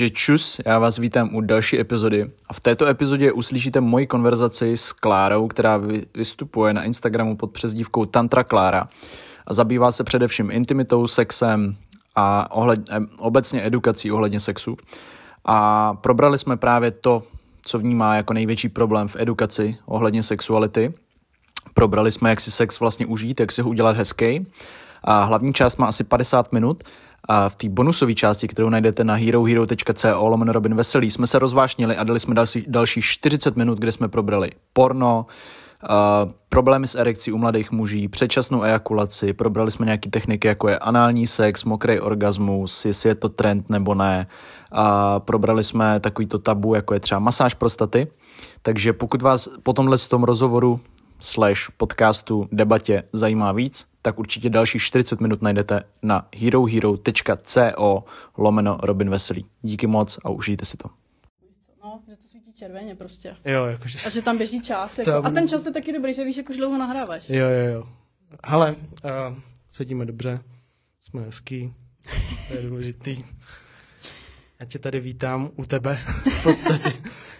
Takže čus, já vás vítám u další epizody a v této epizodě uslyšíte moji konverzaci s Klárou, která vystupuje na Instagramu pod přezdívkou Tantra Klára a zabývá se především intimitou, sexem a ohled, obecně edukací ohledně sexu. A probrali jsme právě to, co vnímá jako největší problém v edukaci ohledně sexuality. Probrali jsme, jak si sex vlastně užít, jak si ho udělat hezký. A hlavní část má asi 50 minut a v té bonusové části, kterou najdete na herohero.co lomeno Robin Veselý, jsme se rozvášnili a dali jsme další, další 40 minut, kde jsme probrali porno, Uh, problémy s erekcí u mladých muží, předčasnou ejakulaci, probrali jsme nějaké techniky, jako je anální sex, mokrý orgasmus, jestli je to trend nebo ne. A probrali jsme takovýto tabu, jako je třeba masáž prostaty. Takže pokud vás po tomhle tom rozhovoru slash podcastu debatě zajímá víc, tak určitě dalších 40 minut najdete na herohero.co lomeno Robin Veselý. Díky moc a užijte si to. No, že to svítí červeně prostě. Jo, jakože... A že tam běží čas. Jako, tam... A ten čas je taky dobrý, že víš, jak už dlouho nahráváš. Jo, jo, jo. Hele, uh, sedíme dobře, jsme hezký, to je důležitý. Já tě tady vítám u tebe v podstatě.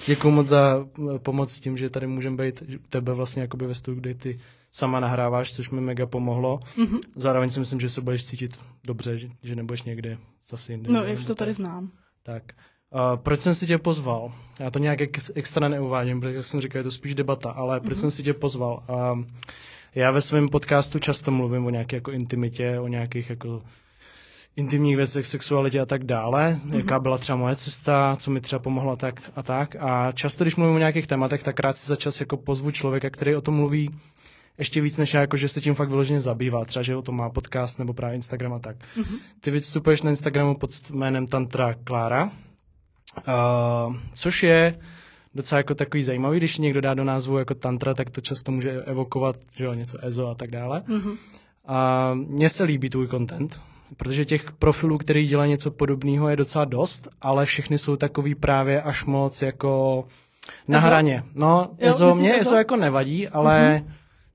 Děkuji moc za pomoc s tím, že tady můžeme být u tebe vlastně jakoby ve studiu, kde ty sama nahráváš, což mi mega pomohlo. Mm-hmm. Zároveň si myslím, že se budeš cítit dobře, že, že nebudeš někde zase jinde. No, jak to tady znám. Tak. Uh, proč jsem si tě pozval? Já to nějak ex- extra neuvádím, protože jsem říkal, je to spíš debata, ale proč mm-hmm. jsem si tě pozval? Uh, já ve svém podcastu často mluvím o nějaké jako intimitě, o nějakých jako intimních věcech, sexualitě a tak dále, mm-hmm. jaká byla třeba moje cesta, co mi třeba pomohlo tak a tak. A často, když mluvím o nějakých tématech, tak rád si za čas jako pozvu člověka, který o tom mluví ještě víc než já, jako že se tím fakt vyloženě zabývá. Třeba, že o tom má podcast nebo právě Instagram a tak. Mm-hmm. Ty vystupuješ na Instagramu pod jménem Tantra Klára, uh, což je docela jako takový zajímavý, když někdo dá do názvu jako tantra, tak to často může evokovat že jo, něco EZO a tak dále. Mm-hmm. A mně se líbí tvůj content, protože těch profilů, který dělají něco podobného, je docela dost, ale všechny jsou takový právě až moc jako na Ezo? hraně. No, jo, Ezo, mě Ezo? Ezo jako nevadí, ale mm-hmm.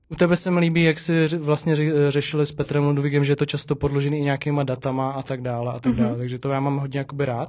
u tebe se mi líbí, jak si vlastně řešili s Petrem Ludvíkem, že je to často podložený i nějakýma datama a tak dále a tak mm-hmm. dále, takže to já mám hodně jakoby rád.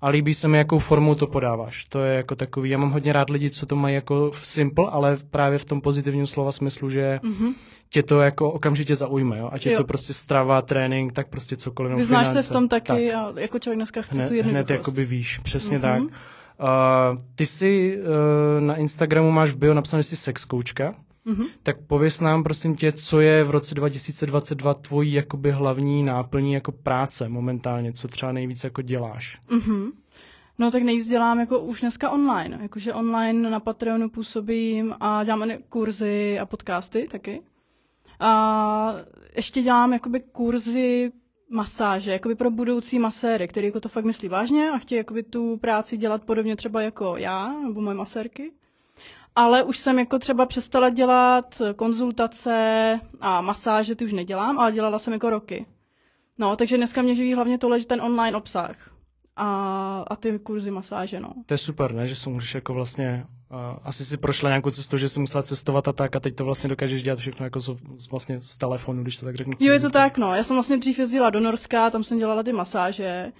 A líbí se mi, jakou formou to podáváš. To je jako takový, já mám hodně rád lidi, co to mají jako simple, ale právě v tom pozitivním slova smyslu, že mm-hmm tě to jako okamžitě zaujme, jo? Ať jo. je to prostě strava, trénink, tak prostě cokoliv. Vyznáš finance. se v tom taky tak. a jako člověk dneska chce hned, tu jednoduchost. Hned jakoby víš, přesně mm-hmm. tak. Uh, ty si uh, na Instagramu máš v bio napsané, že jsi sex koučka. Mm-hmm. Tak pověs nám, prosím tě, co je v roce 2022 tvojí jakoby hlavní náplní jako práce momentálně, co třeba nejvíc jako děláš? Mm-hmm. No tak nejvíc dělám jako už dneska online, jakože online na Patreonu působím a dělám kurzy a podcasty taky. A ještě dělám jakoby kurzy masáže, jakoby pro budoucí maséry, který jako to fakt myslí vážně a chtějí jakoby tu práci dělat podobně třeba jako já nebo moje masérky. Ale už jsem jako třeba přestala dělat konzultace a masáže, ty už nedělám, ale dělala jsem jako roky. No, takže dneska mě živí hlavně tohle, že ten online obsah a, a ty kurzy masáže, no. To je super, ne, že se můžeš jako vlastně Uh, asi si prošla nějakou cestou, že jsi musela cestovat a tak a teď to vlastně dokážeš dělat všechno jako z, vlastně z telefonu, když to tak řeknu. Jo, je to tak, no. Já jsem vlastně dřív jezdila do Norska, tam jsem dělala ty masáže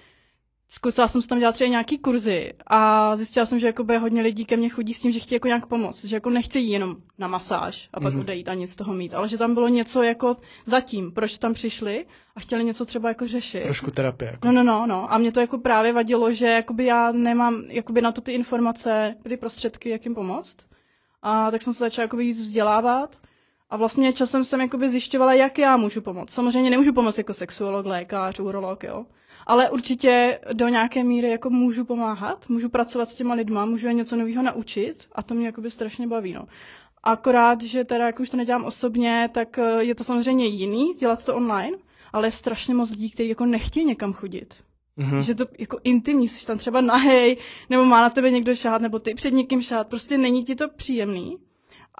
zkusila jsem si tam dělat třeba nějaký kurzy a zjistila jsem, že jakoby hodně lidí ke mně chodí s tím, že chtějí jako nějak pomoct, že jako nechtějí jenom na masáž a pak mm-hmm. odejít a nic z toho mít, ale že tam bylo něco jako zatím, proč tam přišli a chtěli něco třeba jako řešit. Trošku terapie. Jako. No, no, no, no. A mě to jako právě vadilo, že jakoby já nemám jakoby na to ty informace, ty prostředky, jak jim pomoct. A tak jsem se začala jakoby víc vzdělávat. A vlastně časem jsem jakoby zjišťovala, jak já můžu pomoct. Samozřejmě nemůžu pomoct jako sexuolog, lékař, urolog, jo ale určitě do nějaké míry jako můžu pomáhat, můžu pracovat s těma lidma, můžu je něco nového naučit a to mě jakoby strašně baví, no. Akorát, že teda, jak už to nedělám osobně, tak eh, je to samozřejmě jiný, dělat to online, ale je strašně moc lidí, kteří jako nechtějí někam chodit. Mm-hmm. Že to jako intimní, jsi tam třeba nahej, nebo má na tebe někdo šát, nebo ty před někým šát, prostě není ti to příjemný.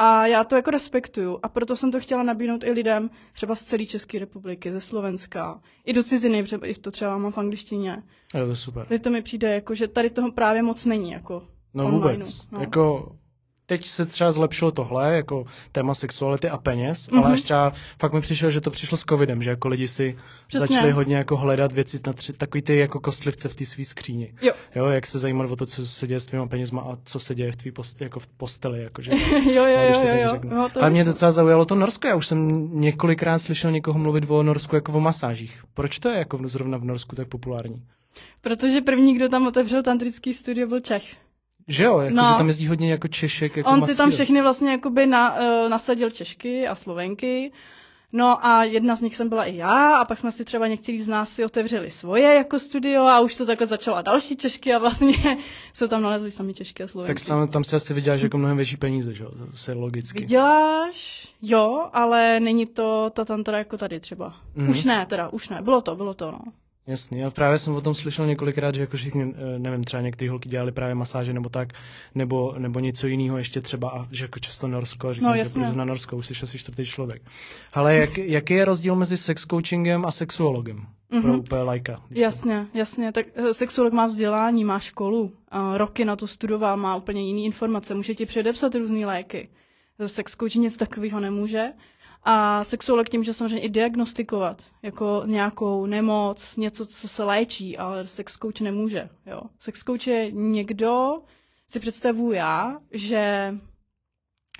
A já to jako respektuju a proto jsem to chtěla nabídnout i lidem třeba z celé České republiky, ze Slovenska, i do ciziny, třeba, i to třeba mám v angličtině. Jo, to je super. Takže to mi přijde, jako, že tady toho právě moc není, jako No online, vůbec. No. Jako, teď se třeba zlepšilo tohle, jako téma sexuality a peněz, mm-hmm. ale Mhm. až třeba fakt mi přišlo, že to přišlo s covidem, že jako lidi si Přesně. začali hodně jako hledat věci na tři, takový ty jako kostlivce v té svý skříni. Jo. Jo, jak se zajímat o to, co se děje s tvýma penězma a co se děje v tvý post, jako v posteli, jakože. jo, jo, jo, jo, jo. řeknu. No, to Ale mě docela zaujalo to Norsko. Já už jsem několikrát slyšel někoho mluvit o Norsku jako o masážích. Proč to je jako zrovna v Norsku tak populární? Protože první, kdo tam otevřel tantrický studio, byl Čech. Že jo, jako, No. že tam jezdí hodně jako Češek. Jako On si tam všechny vlastně jakoby na, uh, nasadil Češky a Slovenky. No a jedna z nich jsem byla i já a pak jsme si třeba někteří z nás si otevřeli svoje jako studio a už to takhle začala další Češky a vlastně jsou tam nalezli sami Češky a Slovenky. Tak sam, tam si asi vyděláš jako mnohem větší peníze, že jo? To je logicky. Vyděláš, jo, ale není to ta tantra jako tady třeba. Mhm. Už ne, teda, už ne. Bylo to, bylo to, no. Jasný, já právě jsem o tom slyšel několikrát, že jako všichni, eh, nevím, třeba některé holky dělali právě masáže nebo tak, nebo, nebo něco jiného ještě třeba, a že jako často Norsko, a říkám, No, že jasně. proč na Norsko, už jsi asi čtvrtý člověk. Ale jak, jaký je rozdíl mezi sex coachingem a sexuologem? Mm-hmm. Pro úplně lajka. když to- Jasně, jasně. Tak eh, sexuolog má vzdělání, má školu, a roky na to studoval, má úplně jiné informace, může ti předepsat různé léky. Sex coach nic takového nemůže. A sexuolog tím, že samozřejmě i diagnostikovat jako nějakou nemoc, něco, co se léčí, ale sex coach nemůže. Jo. Sex coach je někdo, si představuju já, že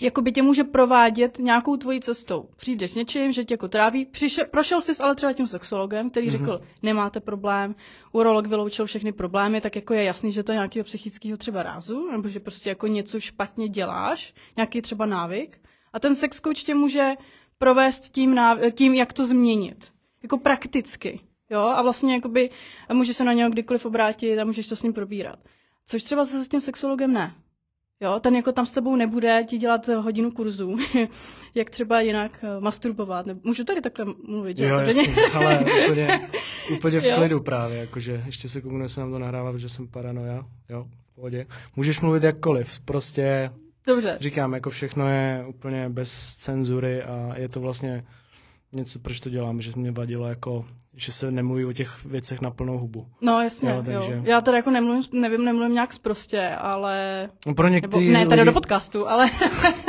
jakoby tě může provádět nějakou tvojí cestou. Přijdeš s něčím, že tě jako tráví, přišel, prošel jsi ale třeba tím sexologem, který mm-hmm. řekl, nemáte problém, urolog vyloučil všechny problémy, tak jako je jasný, že to je nějakého psychického třeba rázu, nebo že prostě jako něco špatně děláš, nějaký třeba návyk. A ten sex coach tě může provést tím, náv- tím jak to změnit. Jako prakticky. Jo? A vlastně jakoby může se na něho kdykoliv obrátit a můžeš to s ním probírat. Což třeba se s tím sexologem ne. Jo, ten jako tam s tebou nebude ti dělat hodinu kurzu, jak třeba jinak eh, masturbovat. Nebo, můžu tady takhle mluvit? Jo, Protože- jasně, ale úplně, úplně v Jo. klidu právě, jakože ještě se komu se nám to nahrává, protože jsem paranoja, jo, v pohodě. Můžeš mluvit jakkoliv, prostě Dobře. říkám, jako všechno je úplně bez cenzury a je to vlastně něco, proč to dělám, že mě vadilo jako, že se nemluví o těch věcech na plnou hubu. No jasně, Jo, takže- jo. Já teda jako nemluvím, nevím, nemluvím nějak zprostě, ale... No pro Nebo, některý ne, tady lidi, do podcastu, ale...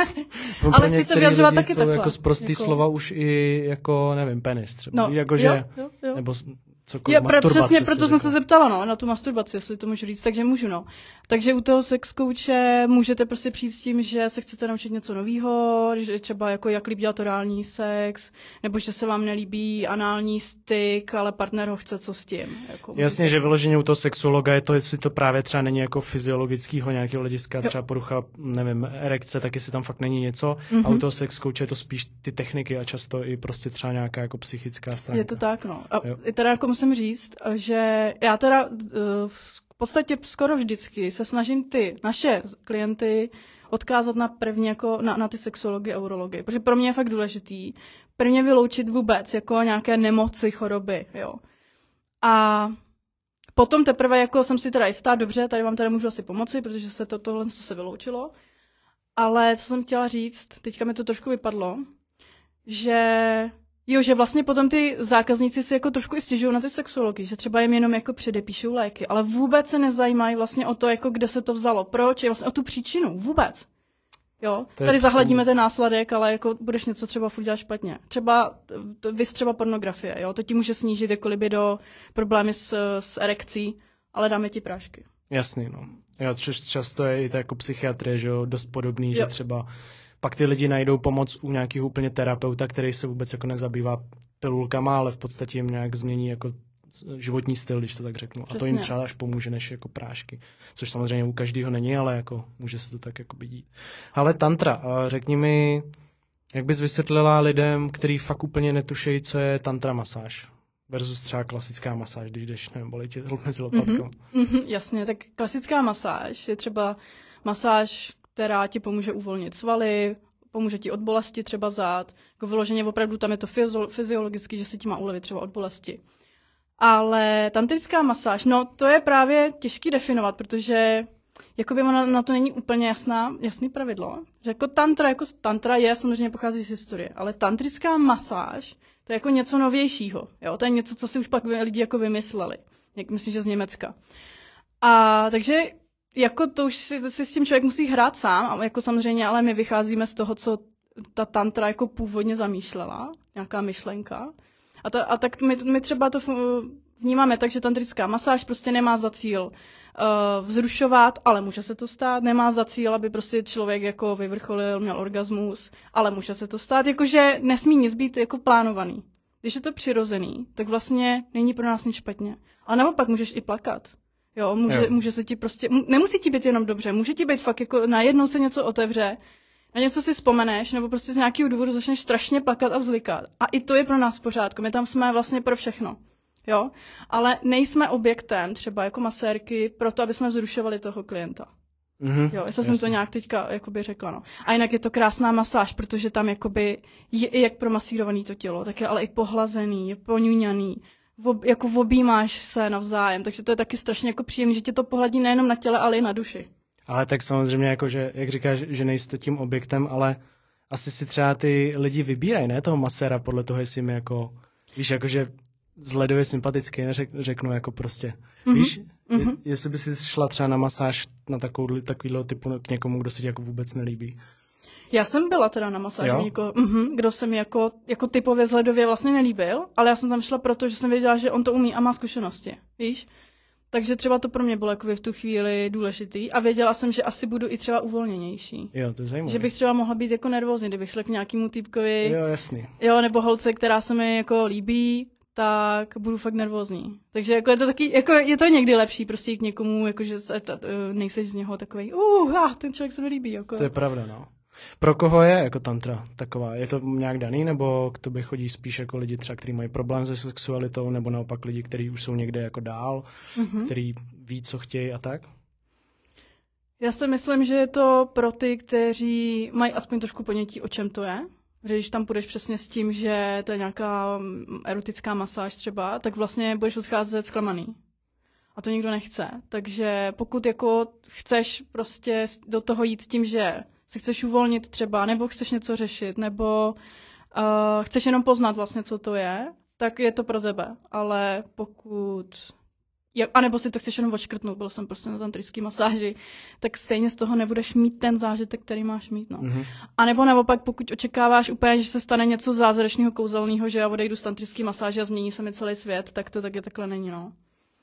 no, ale chci se vyjadřovat taky takhle. jako sprostý Jako- slova už i jako, nevím, penis třeba. No, Jakože, jo, jo, jo. nebo cokoliv, Jo, pro, masturbace přesně proto jsem se zeptala, no, na tu masturbaci, jestli to můžu říct, takže můžu, no. Takže u toho sex coache můžete prostě přijít s tím, že se chcete naučit něco nového, že třeba jako jak líbí dělat orální sex, nebo že se vám nelíbí anální styk, ale partner ho chce, co s tím. Jako Jasně, že vyloženě u toho sexuologa je to, jestli to právě třeba není jako fyziologického nějakého hlediska, třeba porucha, nevím, erekce, tak jestli tam fakt není něco. Mm-hmm. Mhm. A u toho sex coache je to spíš ty techniky a často i prostě třeba nějaká jako psychická stránka. Je to tak, no. A Jo. teda jako musím říct, že já teda uh, v podstatě skoro vždycky se snažím ty naše klienty odkázat na první jako na, na ty sexology a urology, protože pro mě je fakt důležitý prvně vyloučit vůbec jako nějaké nemoci, choroby, jo. A potom teprve jako jsem si teda jistá, dobře, tady vám teda můžu asi pomoci, protože se to, tohle to se vyloučilo. Ale co jsem chtěla říct, teďka mi to trošku vypadlo, že Jo, že vlastně potom ty zákazníci si jako trošku i stěžují na ty sexuology, že třeba jim jenom jako předepíšou léky, ale vůbec se nezajímají vlastně o to, jako kde se to vzalo, proč, je vlastně o tu příčinu, vůbec. Jo, To tady pohodě. ten následek, ale jako budeš něco třeba furt dělat špatně. Třeba, vys třeba pornografie, jo, to ti může snížit jako libido, problémy s, s erekcí, ale dáme ti prášky. Jasný, no. Jo, což často je i to jako psychiatrie, že jo, dost podobný, jo. že třeba pak ty lidi najdou pomoc u nějakého úplně terapeuta, který se vůbec jako nezabývá pilulkama, ale v podstatě jim nějak změní jako životní styl, když to tak řeknu. A to jim Přesně. třeba až pomůže, než jako prášky. Což samozřejmě u každého není, ale jako může se to tak jako dít. Ale tantra, řekni mi, jak bys vysvětlila lidem, který fakt úplně netušejí, co je tantra masáž versus třeba klasická masáž, když jdeš, nevím, bolí tě mezi lopatkama. Mhm, Jasně, tak klasická masáž je třeba masáž, která ti pomůže uvolnit svaly, pomůže ti od bolesti třeba zad, jako vyloženě opravdu tam je to fyzio- fyziologicky, že se ti má ulevit třeba od bolesti. Ale tantrická masáž, no to je právě těžký definovat, protože jakoby ona na to není úplně jasná, jasný pravidlo. Že jako tantra, jako tantra je, samozřejmě pochází z historie, ale tantrická masáž, to je jako něco novějšího. Jo? To je něco, co si už pak lidi jako vymysleli. Jak myslím, že z Německa. A takže jako to už si, to si s tím člověk musí hrát sám, jako samozřejmě, ale my vycházíme z toho, co ta tantra jako původně zamýšlela, nějaká myšlenka. A, ta, a tak my, my třeba to vnímáme tak, že tantrická masáž prostě nemá za cíl uh, vzrušovat, ale může se to stát. Nemá za cíl, aby prostě člověk jako vyvrcholil, měl orgasmus, ale může se to stát. Jakože nesmí nic být jako plánovaný. Když je to přirozený, tak vlastně není pro nás nic špatně. Ale naopak můžeš i plakat. Jo, může, jo. může se ti prostě, nemusí ti být jenom dobře, může ti být fakt jako najednou se něco otevře, na něco si vzpomeneš, nebo prostě z nějakého důvodu začneš strašně plakat a vzlikat. A i to je pro nás v pořádku. My tam jsme vlastně pro všechno. Jo? Ale nejsme objektem, třeba jako masérky, proto, aby jsme zrušovali toho klienta. Mm-hmm, jo, jestli jsem to nějak teďka jakoby řekla, no. A jinak je to krásná masáž, protože tam jakoby je i jak promasírovaný to tělo, tak je ale i pohlazený, je poňuňaný, ob, jako objímáš se navzájem, takže to je taky strašně jako příjemné, že tě to pohladí nejenom na těle, ale i na duši. Ale tak samozřejmě, jako že, jak říkáš, že nejste tím objektem, ale asi si třeba ty lidi vybírají, ne, toho maséra podle toho, jestli mi jako, víš, jakože zledově sympatický, neřek, řeknu jako prostě. Mm-hmm. Víš, mm-hmm. jestli by si šla třeba na masáž na takovou, takovýhle typu k někomu, kdo se ti jako vůbec nelíbí. Já jsem byla teda na masáži někoho, mm-hmm, kdo se mi jako, jako typově zhledově vlastně nelíbil, ale já jsem tam šla proto, že jsem věděla, že on to umí a má zkušenosti, víš? Takže třeba to pro mě bylo jako v tu chvíli důležitý a věděla jsem, že asi budu i třeba uvolněnější. Jo, to je zajímavé. Že bych třeba mohla být jako nervózní, kdybych šla k nějakému týpkovi. Jo, jasný. Jo, nebo holce, která se mi jako líbí, tak budu fakt nervózní. Takže jako je to taky, jako je to někdy lepší prostě jít k někomu, jako že nejseš z něho takový, uh, ten člověk se mi líbí. Jako. To je pravda, no. Pro koho je jako tantra taková? Je to nějak daný, nebo k tobě chodí spíš jako lidi třeba, kteří mají problém se sexualitou, nebo naopak lidi, kteří už jsou někde jako dál, mm-hmm. který ví, co chtějí a tak? Já si myslím, že je to pro ty, kteří mají aspoň trošku ponětí, o čem to je. Že když tam půjdeš přesně s tím, že to je nějaká erotická masáž třeba, tak vlastně budeš odcházet zklamaný. A to nikdo nechce. Takže pokud jako chceš prostě do toho jít s tím, že se chceš uvolnit třeba, nebo chceš něco řešit, nebo uh, chceš jenom poznat vlastně, co to je, tak je to pro tebe. Ale pokud a nebo si to chceš jenom odškrtnout, byl jsem prostě na tantrický masáži, tak stejně z toho nebudeš mít ten zážitek, který máš mít. No. Mm-hmm. A nebo naopak, pokud očekáváš úplně, že se stane něco zázračného, kouzelného, že já odejdu z tantrický masáže a změní se mi celý svět, tak to taky takhle není. No.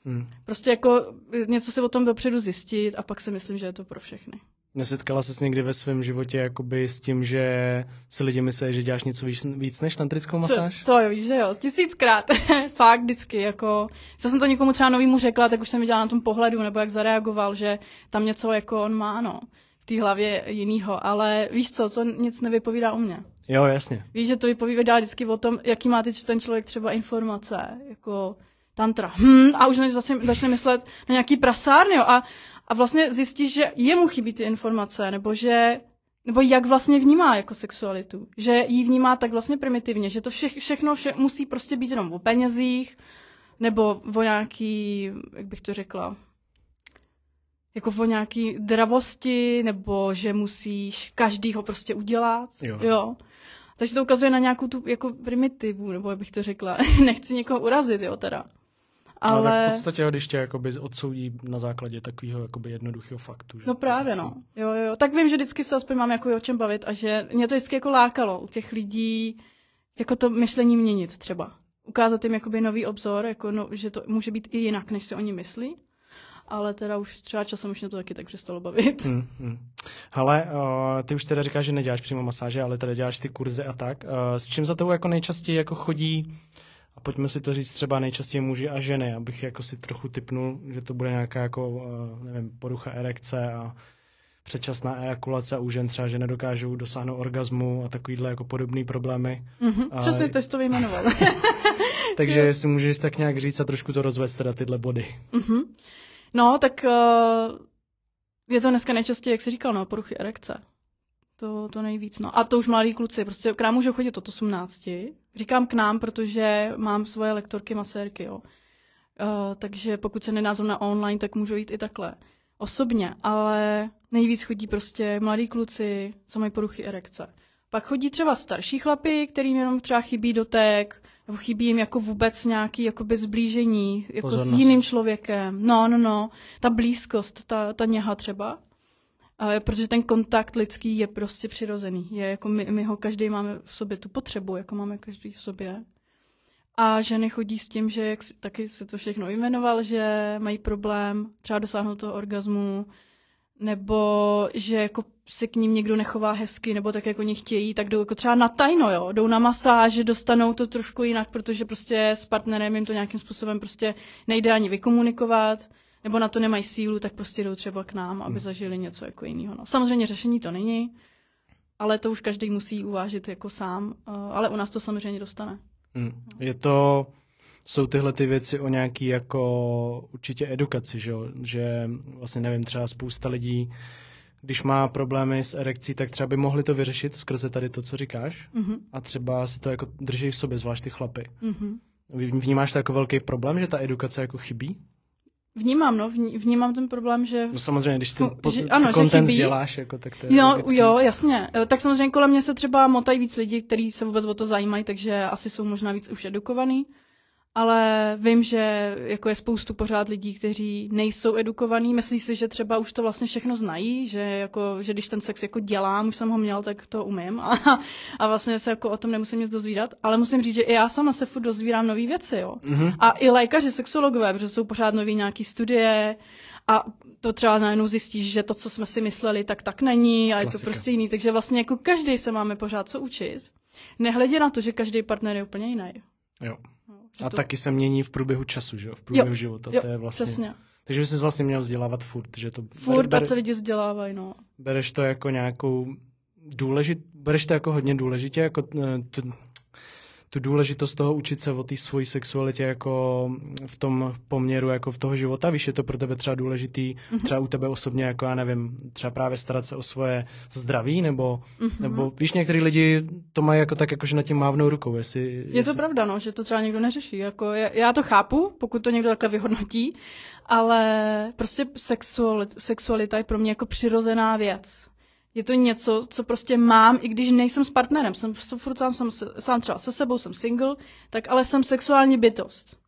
Mm. Prostě jako něco si o tom dopředu zjistit a pak si myslím, že je to pro všechny. Nesetkala ses někdy ve svém životě jakoby s tím, že si lidi myslí, že děláš něco víc, víc než tantrickou masáž? To jo, víš, že jo, tisíckrát. Fakt vždycky, jako, co jsem to někomu třeba novýmu řekla, tak už jsem viděla na tom pohledu, nebo jak zareagoval, že tam něco jako on má, no, v té hlavě jinýho, ale víš co, co nic nevypovídá o mě. Jo, jasně. Víš, že to vypovídá vždycky o tom, jaký má ten člověk třeba informace, jako tantra. Hm, a už zase začne myslet na nějaký prasárny, jo, a a vlastně zjistíš, že jemu chybí ty informace, nebo že nebo jak vlastně vnímá jako sexualitu. Že ji vnímá tak vlastně primitivně, že to vše, všechno vše musí prostě být jenom o penězích, nebo o nějaký, jak bych to řekla, jako o nějaký dravosti, nebo že musíš každýho prostě udělat. Jo. jo. Takže to ukazuje na nějakou tu jako primitivu, nebo jak bych to řekla. Nechci někoho urazit, jo, teda. Ale... ale v podstatě, když tě jakoby odsoudí na základě takového jakoby jednoduchého faktu. Že no právě, no. Jo, jo. Tak vím, že vždycky se aspoň mám jako o čem bavit a že mě to vždycky jako lákalo u těch lidí jako to myšlení měnit třeba. Ukázat jim jakoby nový obzor, jako no, že to může být i jinak, než si oni myslí. Ale teda už třeba časem už mě to taky tak přestalo bavit. Hmm, hmm. Ale uh, ty už teda říkáš, že neděláš přímo masáže, ale teda děláš ty kurzy a tak. Uh, s čím za tebou jako nejčastěji jako chodí a pojďme si to říct třeba nejčastěji muži a ženy, abych jako si trochu typnul, že to bude nějaká jako, eh, nevím, porucha erekce a předčasná ejakulace u žen třeba, že nedokážou dosáhnout orgazmu a takovýhle jako podobné problémy. Mm-hmm, a... Přesně, to to vyjmenoval. Takže jestli můžeš tak nějak říct a trošku to rozvést teda tyhle body. Mm-hmm. No, tak uh, je to dneska nejčastěji, jak jsi říkal, no, poruchy erekce. To, to nejvíc, no. A to už mladí kluci, prostě k nám můžou chodit od 18. Říkám k nám, protože mám svoje lektorky masérky, jo. Uh, takže pokud se nedá na online, tak můžou jít i takhle. Osobně, ale nejvíc chodí prostě mladí kluci, co mají poruchy erekce. Pak chodí třeba starší chlapy, kterým jenom třeba chybí dotek, nebo chybí jim jako vůbec nějaký jakoby zblížení jako Pozornost. s jiným člověkem. No, no, no. Ta blízkost, ta, ta něha třeba. Ale protože ten kontakt lidský je prostě přirozený. Je jako my, my ho každý máme v sobě, tu potřebu, jako máme každý v sobě. A ženy chodí s tím, že jak taky se to všechno jmenoval, že mají problém třeba dosáhnout toho orgazmu, nebo že jako se k ním někdo nechová hezky, nebo tak, jak oni chtějí, tak jdou jako třeba na tajno, jo. Jdou na masáž, dostanou to trošku jinak, protože prostě s partnerem jim to nějakým způsobem prostě nejde ani vykomunikovat, nebo na to nemají sílu, tak prostě jdou třeba k nám, aby zažili něco jako jiného. No. Samozřejmě řešení to není, ale to už každý musí uvážit jako sám, eh, ale u nás to samozřejmě dostane. Hmm. Je to, jsou tyhle ty věci o nějaký jako určitě edukaci, že, že vlastně nevím, třeba spousta lidí, když má problémy s erekcí, tak třeba by mohli to vyřešit skrze tady to, co říkáš Mhm. a třeba si to jako drží v sobě, zvlášť ty chlapy. Mhm. Vy- Vnímáš to jako velký problém, že ta edukace jako chybí? Vnímám, no, vní- vnímám ten problém, že No samozřejmě, když ty po, že- ano, že content chybí. děláš, jako, tak to je Jo, logický. jo, jasně. Eh, Tak samozřejmě kolem mě se třeba motají víc lidí, kteří se vůbec o to zajímají, takže asi jsou možná víc už edukovaný. Ale vím, že jako je spoustu pořád lidí, kteří nejsou edukovaní, myslí si, že třeba už to vlastně všechno znají, že, jako, že když ten sex jako dělám, už jsem ho měl, tak to umím a, a vlastně se jako o tom nemusím nic dozvídat. Ale musím říct, že i já sama se furt dozvírám nové věci, jo. Mhm. A i lékaři, sexologové, protože jsou pořád nový nějaký studie a to třeba najednou zjistíš, že to, co jsme si mysleli, tak tak není a je to Klasika. prostě jiný. Takže vlastně jako každý se máme pořád co učit. Nehledě na to, že každý partner je úplně jiný. Jo. A to, taky se mění v průběhu času, že jo? V průběhu života. jo, to je vlastně... přesně. Takže bys se vlastně měl vzdělávat furt, že to Furt ber, ať se lidi vzdělávají, no. bereš to jako nějakou důležit, bereš to jako hodně důležitě, jako eh, tu, tu důležitost toho učit se o té svojí sexualitě jako v tom poměru jako v toho života, víš, je to pro tebe třeba důležitý, Mhm. třeba u tebe osobně, jako já nevím, třeba právě starat se o svoje zdraví, nebo, Mhm. nebo víš, některý lidi to mají jako tak, jako že na tím mávnou rukou, jestli... Je to jestli... pravda, no, že to třeba někdo neřeší. Jako já, já to chápu, pokud to někdo takhle vyhodnotí, ale prostě sexualita, sexualita je pro mě jako přirozená věc. Je to něco, co prostě mám, i když nejsem s partnerem. Jsem, furt sám, se- sám třeba se sebou, jsem single, tak ale jsem sexuální bytost.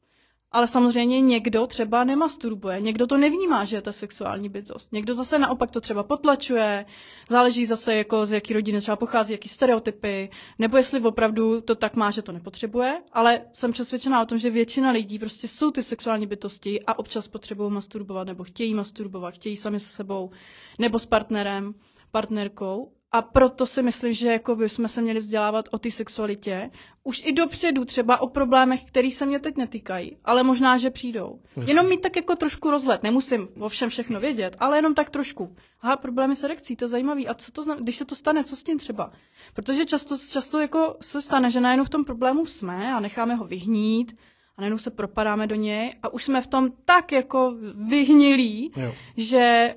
Ale samozřejmě někdo třeba nemasturbuje, někdo to nevnímá, že je to sexuální bytost. Někdo zase naopak to třeba potlačuje, záleží zase jako z jaký rodiny třeba pochází, jaký stereotypy, nebo jestli opravdu to tak má, že to nepotřebuje, ale jsem přesvědčená o tom, že většina lidí prostě jsou ty sexuální bytosti a občas potřebují masturbovat, nebo chtějí masturbovat, chtějí sami se sebou, nebo s partnerem, partnerkou. A proto si myslím, že jako bychom se měli vzdělávat o té sexualitě, už i dopředu třeba o problémech, které se mě teď netýkají, ale možná, že přijdou. Jasně. Jenom mít tak jako trošku rozhled, nemusím o všem všechno vědět, ale jenom tak trošku. Aha, problémy s erekcí, to je zajímavý. A co to znamená, když se to stane, co s tím třeba? Protože často, často jako se stane, že najednou v tom problému jsme a necháme ho vyhnít a najednou se propadáme do něj a už jsme v tom tak jako vyhnilí, Jo. že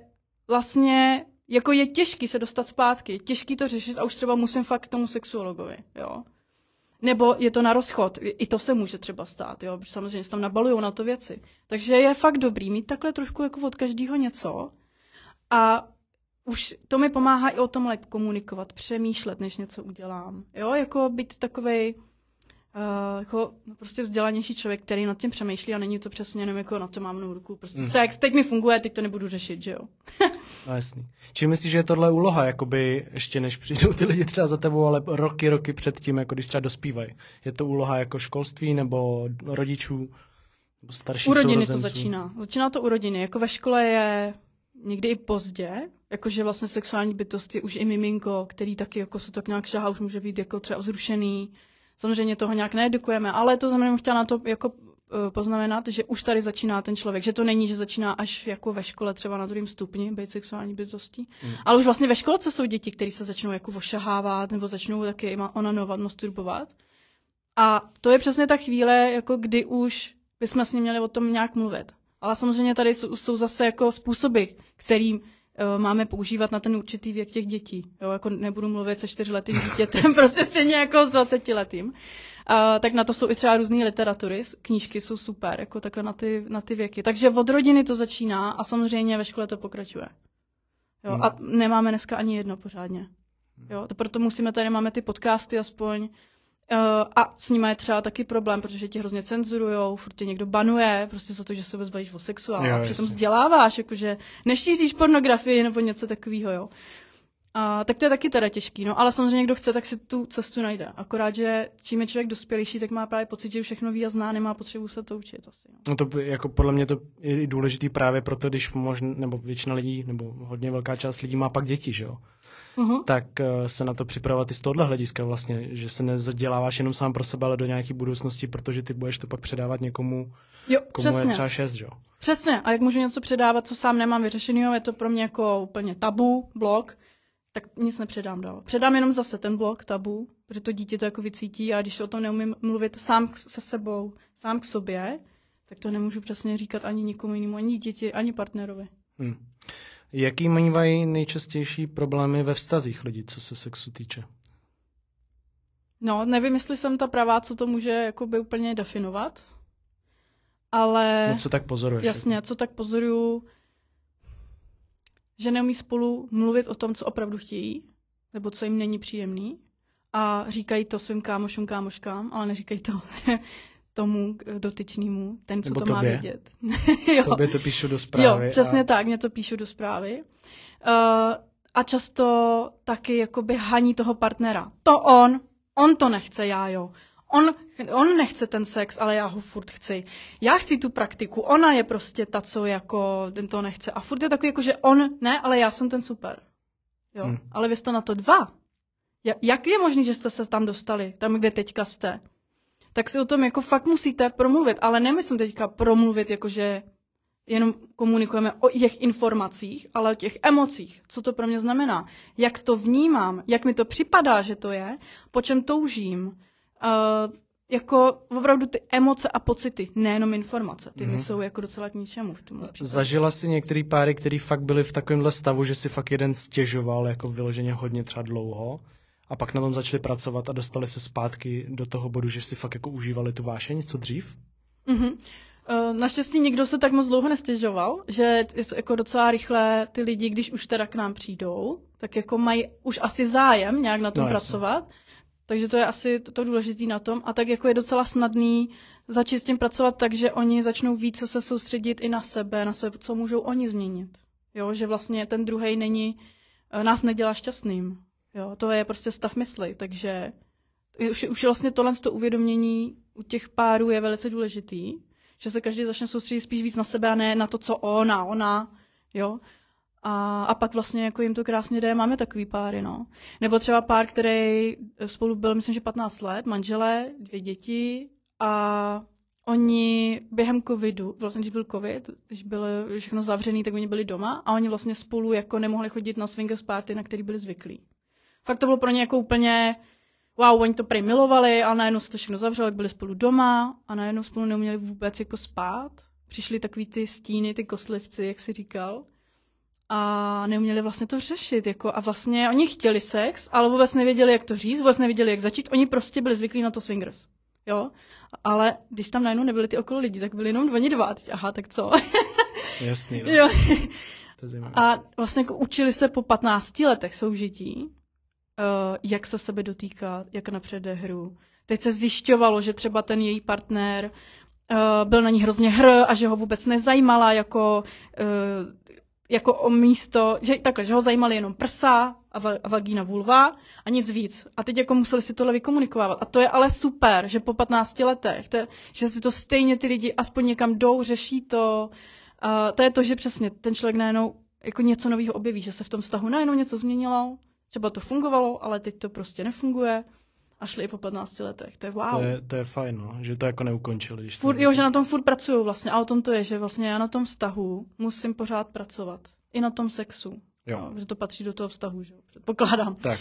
vlastně jako je těžký se dostat zpátky, je těžký to řešit a už třeba musím fakt k tomu sexuologovi, jo. Nebo je to na rozchod, i to se může třeba stát, jo, protože samozřejmě se tam nabalujou na to věci. Takže je fakt dobrý mít takhle trošku jako od každého něco a už to mi pomáhá i o tom lépe komunikovat, přemýšlet, než něco udělám. Jo, jako být takovej uh, jako no, prostě vzdělanější člověk, který nad tím přemýšlí a není to přesně jenom jako na to mám ruku. Prostě mm. sex, teď mi funguje, teď to nebudu řešit, že jo. No jasný. Či myslíš, že je tohle úloha, jakoby ještě než přijdou ty lidi třeba za tebou, ale roky, roky předtím, jako když třeba dospívají. Je to úloha jako školství nebo rodičů, nebo starších U rodiny to začíná. Začíná to u rodiny. Jako ve škole je někdy i pozdě, jakože vlastně sexuální bytost je už i miminko, který taky jako se tak nějak šahá, už může být jako třeba vzrušený. Samozřejmě toho nějak needukujeme, ale to znamená, chtěla na to jako poznamenat, že už tady začíná ten člověk, že to není, že začíná až jako ve škole třeba na druhém stupni být sexuální bytostí, Mm. ale už vlastně ve školce jsou děti, které se začnou jako ošahávat nebo začnou taky onanovat, masturbovat. A to je přesně ta chvíle, jako kdy už bychom s ním měli o tom nějak mluvit. Ale samozřejmě tady jsou, jsou zase jako způsoby, kterým uh, máme používat na ten určitý věk těch dětí. Jo, jako nebudu mluvit se čtyřletým dítětem, prostě stejně jako s 20 letým. Uh, tak na to jsou i třeba různé literatury, knížky jsou super, jako takhle na ty, na ty věky. Takže od rodiny to začíná a samozřejmě ve škole to pokračuje. Jo, Hmm. A nemáme dneska ani jedno pořádně. Jo, to proto musíme tady, máme ty podcasty aspoň, uh, a s nimi je třeba taky problém, protože ti hrozně cenzurujou, furt tě někdo banuje, prostě za to, že se bezbavíš o sexuálu, a přitom vzděláváš, jakože nešíříš pornografii nebo něco takového, jo. A, tak to je taky teda těžký, no, ale samozřejmě někdo chce, tak si tu cestu najde. Akorát, že čím je člověk dospělejší, tak má právě pocit, že všechno ví a zná, nemá potřebu se to učit asi. No, no to jako podle mě to je důležitý právě proto, když možná, nebo většina lidí, nebo hodně velká část lidí má pak děti, že jo? Uh-huh. tak uh, se na to připravovat i z tohohle hlediska vlastně, že se nezaděláváš jenom sám pro sebe, ale do nějaké budoucnosti, protože ty budeš to pak předávat někomu, jo, komu přesně. je třeba šest, jo? Přesně, a jak můžu něco předávat, co sám nemám vyřešený, je to pro mě jako úplně tabu, blok, tak nic nepředám dál. Předám jenom zase ten blok, tabu, protože to dítě to jako vycítí a když o tom neumím mluvit sám se sebou, sám k sobě, tak to nemůžu přesně říkat ani nikomu jinému, ani děti, ani partnerovi. Hmm. Jaký mají nejčastější problémy ve vztazích lidí, co se sexu týče? No, nevím, jestli jsem ta pravá, co to může jakoby úplně definovat, ale... No, co tak pozoruješ? Jasně, jako? co tak pozoruju, že neumí spolu mluvit o tom, co opravdu chtějí, nebo co jim není příjemný, a říkají to svým kámošům, kámoškám, ale neříkají to tomu dotyčnému, ten, co Nebo to tobě. má vědět. jo. Tobě to píšu do zprávy. Jo, přesně a... tak, mě to píšu do zprávy. Uh, a často taky jakoby haní toho partnera. To on, on to nechce, já jo. On, on nechce ten sex, ale já ho furt chci. Já chci tu praktiku, ona je prostě ta, co jako ten to nechce. A furt je takový jako, že on ne, ale já jsem ten super. Jo. Hmm. Ale vy jste na to dva. Jak je možné, že jste se tam dostali, tam, kde teďka jste? tak si o tom jako fakt musíte promluvit, ale nemyslím teďka promluvit, jakože jenom komunikujeme o těch informacích, ale o těch emocích. Co to pro mě znamená? Jak to vnímám? Jak mi to připadá, že to je? Po čem toužím? Uh, jako opravdu ty emoce a pocity, nejenom informace. Ty mm-hmm. jsou jako docela k ničemu v tom Zažila si některý páry, který fakt byli v takovémhle stavu, že si fakt jeden stěžoval jako vyloženě hodně třeba dlouho a pak na tom začali pracovat a dostali se zpátky do toho bodu, že si fakt jako užívali tu vášeň, co dřív? Mm-hmm. Naštěstí nikdo se tak moc dlouho nestěžoval, že jako docela rychle ty lidi, když už teda k nám přijdou, tak jako mají už asi zájem nějak na tom no, pracovat. Jasně. Takže to je asi to, to důležité na tom. A tak jako je docela snadný začít s tím pracovat tak, že oni začnou více se soustředit i na sebe, na sebe, co můžou oni změnit. Jo, že vlastně ten druhý není, eh, nás nedělá šťastným. Jo, to je prostě stav mysli, takže už, už vlastně tohle to uvědomění u těch párů je velice důležitý, že se každý začne soustředit spíš víc na sebe a ne na to, co ona, ona, jo. A, a pak vlastně jako jim to krásně jde, máme takový páry, no. Nebo třeba pár, který spolu byl, myslím, že 15 let, manželé, dvě děti a oni během covidu, vlastně když byl covid, když bylo všechno zavřený, tak oni byli doma a oni vlastně spolu jako nemohli chodit na swingers party, na který byli zvyklí. Fakt to bylo pro ně jako úplně, wow, oni to prej milovali, a najednou se to všechno zavřelo, byli spolu doma a najednou spolu neuměli vůbec jako spát. Přišli takový ty stíny, ty koslivci, jak si říkal. A neuměli vlastně to řešit. Jako, a vlastně oni chtěli sex, ale vůbec nevěděli, jak to říct, vůbec nevěděli, jak začít. Oni prostě byli zvyklí na to swingers. Jo? Ale když tam najednou nebyli ty okolo lidi, tak byli jenom oni dva. Teď, aha, tak co? Jasný. No. Jo. a vlastně jako učili se po 15 letech soužití, uh, jak se sebe dotýkat, jak napřede hru. Teď se zjišťovalo, že třeba ten její partner uh, byl na ní hrozně hr a že ho vůbec nezajímala jako, uh, jako o místo, že takhle, že ho zajímaly jenom prsa a, va, a vagína vulva a nic víc. A teď jako museli si tohle vykomunikovat. A to je ale super, že po 15 letech, to, že si to stejně ty lidi aspoň někam jdou, řeší to. Uh, to je to, že přesně ten člověk najednou jako něco nového objeví, že se v tom vztahu najednou něco změnilo Třeba to fungovalo, ale teď to prostě nefunguje a šli i po 15 letech. To je wow. To je, to je fajn, no, že to jako neukončili. Když furt, jo, že na tom furt pracuju vlastně a o tom to je, že vlastně já na tom vztahu musím pořád pracovat. I na tom sexu. Jo. No, že to patří do toho vztahu, že předpokládám. Tak.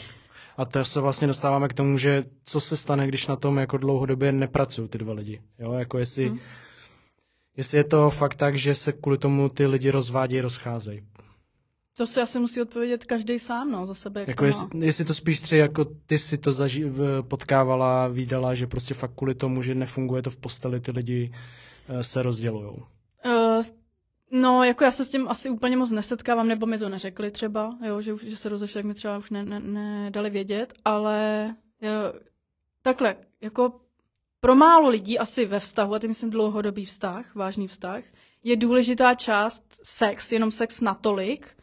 A to se vlastně dostáváme k tomu, že co se stane, když na tom jako dlouhodobě nepracují ty dva lidi. Jo, jako jestli, hmm. jestli je to fakt tak, že se kvůli tomu ty lidi rozvádějí, rozcházejí. To si asi musí odpovědět každý sám, no, za sebe. Jak jako to jestli, jestli to spíš tři, jako ty si to zaži- potkávala, výdala, že prostě fakt kvůli tomu, že nefunguje to v posteli, ty lidi uh, se rozdělují. Uh, No, jako já se s tím asi úplně moc nesetkávám, nebo mi to neřekli třeba, jo, že, že se rozešli, jak mi třeba už nedali ne, ne vědět, ale jo, takhle, jako pro málo lidí asi ve vztahu, a tím myslím dlouhodobý vztah, vážný vztah, je důležitá část sex, jenom sex natolik,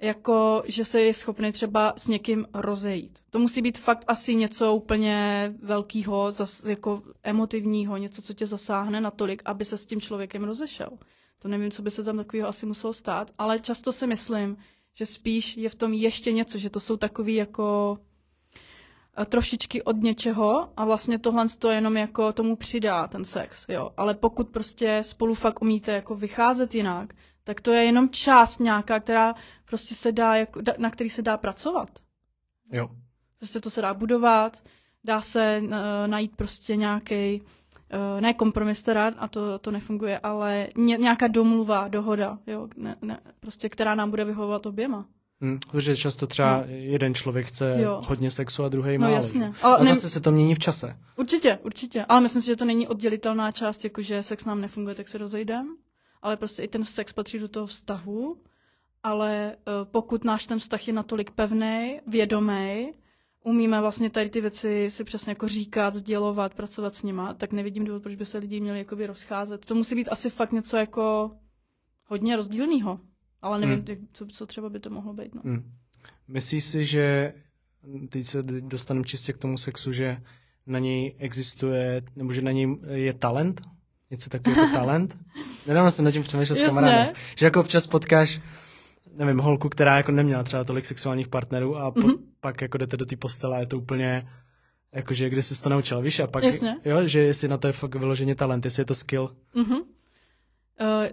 jako že se je schopný třeba s někým rozejít. To musí být fakt asi něco úplně velkého, jako emotivního, něco, co tě zasáhne natolik, aby se s tím člověkem rozešel. To nevím, co by se tam takového asi muselo stát, ale často si myslím, že spíš je v tom ještě něco, že to jsou takový jako trošičky od něčeho a vlastně tohle to jenom jako tomu přidá ten sex, jo. Ale pokud prostě spolu fakt umíte jako vycházet jinak, tak to je jenom část nějaká, která prostě se dá, jako, na který se dá pracovat. Jo. Prostě to se dá budovat, dá se uh, najít prostě nějaký uh, ne kompromis teda, a to, to nefunguje, ale ně, nějaká domluva, dohoda, jo, ne, ne, prostě, která nám bude vyhovovat oběma. Hmm, protože často třeba no. jeden člověk chce jo. hodně sexu a druhý no, málo. Jasně. Ale a ne... zase se to mění v čase. Určitě, určitě. Ale myslím si, že to není oddělitelná část, jakože sex nám nefunguje, tak se rozejdeme. Ale prostě i ten sex patří do toho vztahu. Ale uh, pokud náš ten vztah je natolik pevný, vědomý, umíme vlastně tady ty věci si přesně jako říkat, sdělovat, pracovat s nima, tak nevidím důvod, proč by se lidi měli jakoby rozcházet. To musí být asi fakt něco jako hodně rozdílného. Ale nevím, hmm. co, co třeba by to mohlo být. No. Hmm. Myslíš si, že teď se dostaneme čistě k tomu sexu, že na něj existuje, nebo že na něj je talent? Něco takového jako talent? Nedávno jsem nad tím přemýšlel s kamarádem. Že jako občas potkáš, nevím, holku, která jako neměla třeba tolik sexuálních partnerů a po, mm-hmm. pak jako jdete do té postele a je to úplně jakože kde jsi to naučila, víš? A pak, Jasně. jo, že jestli na to je fakt vyloženě talent, jestli je to skill. Mm-hmm. Uh,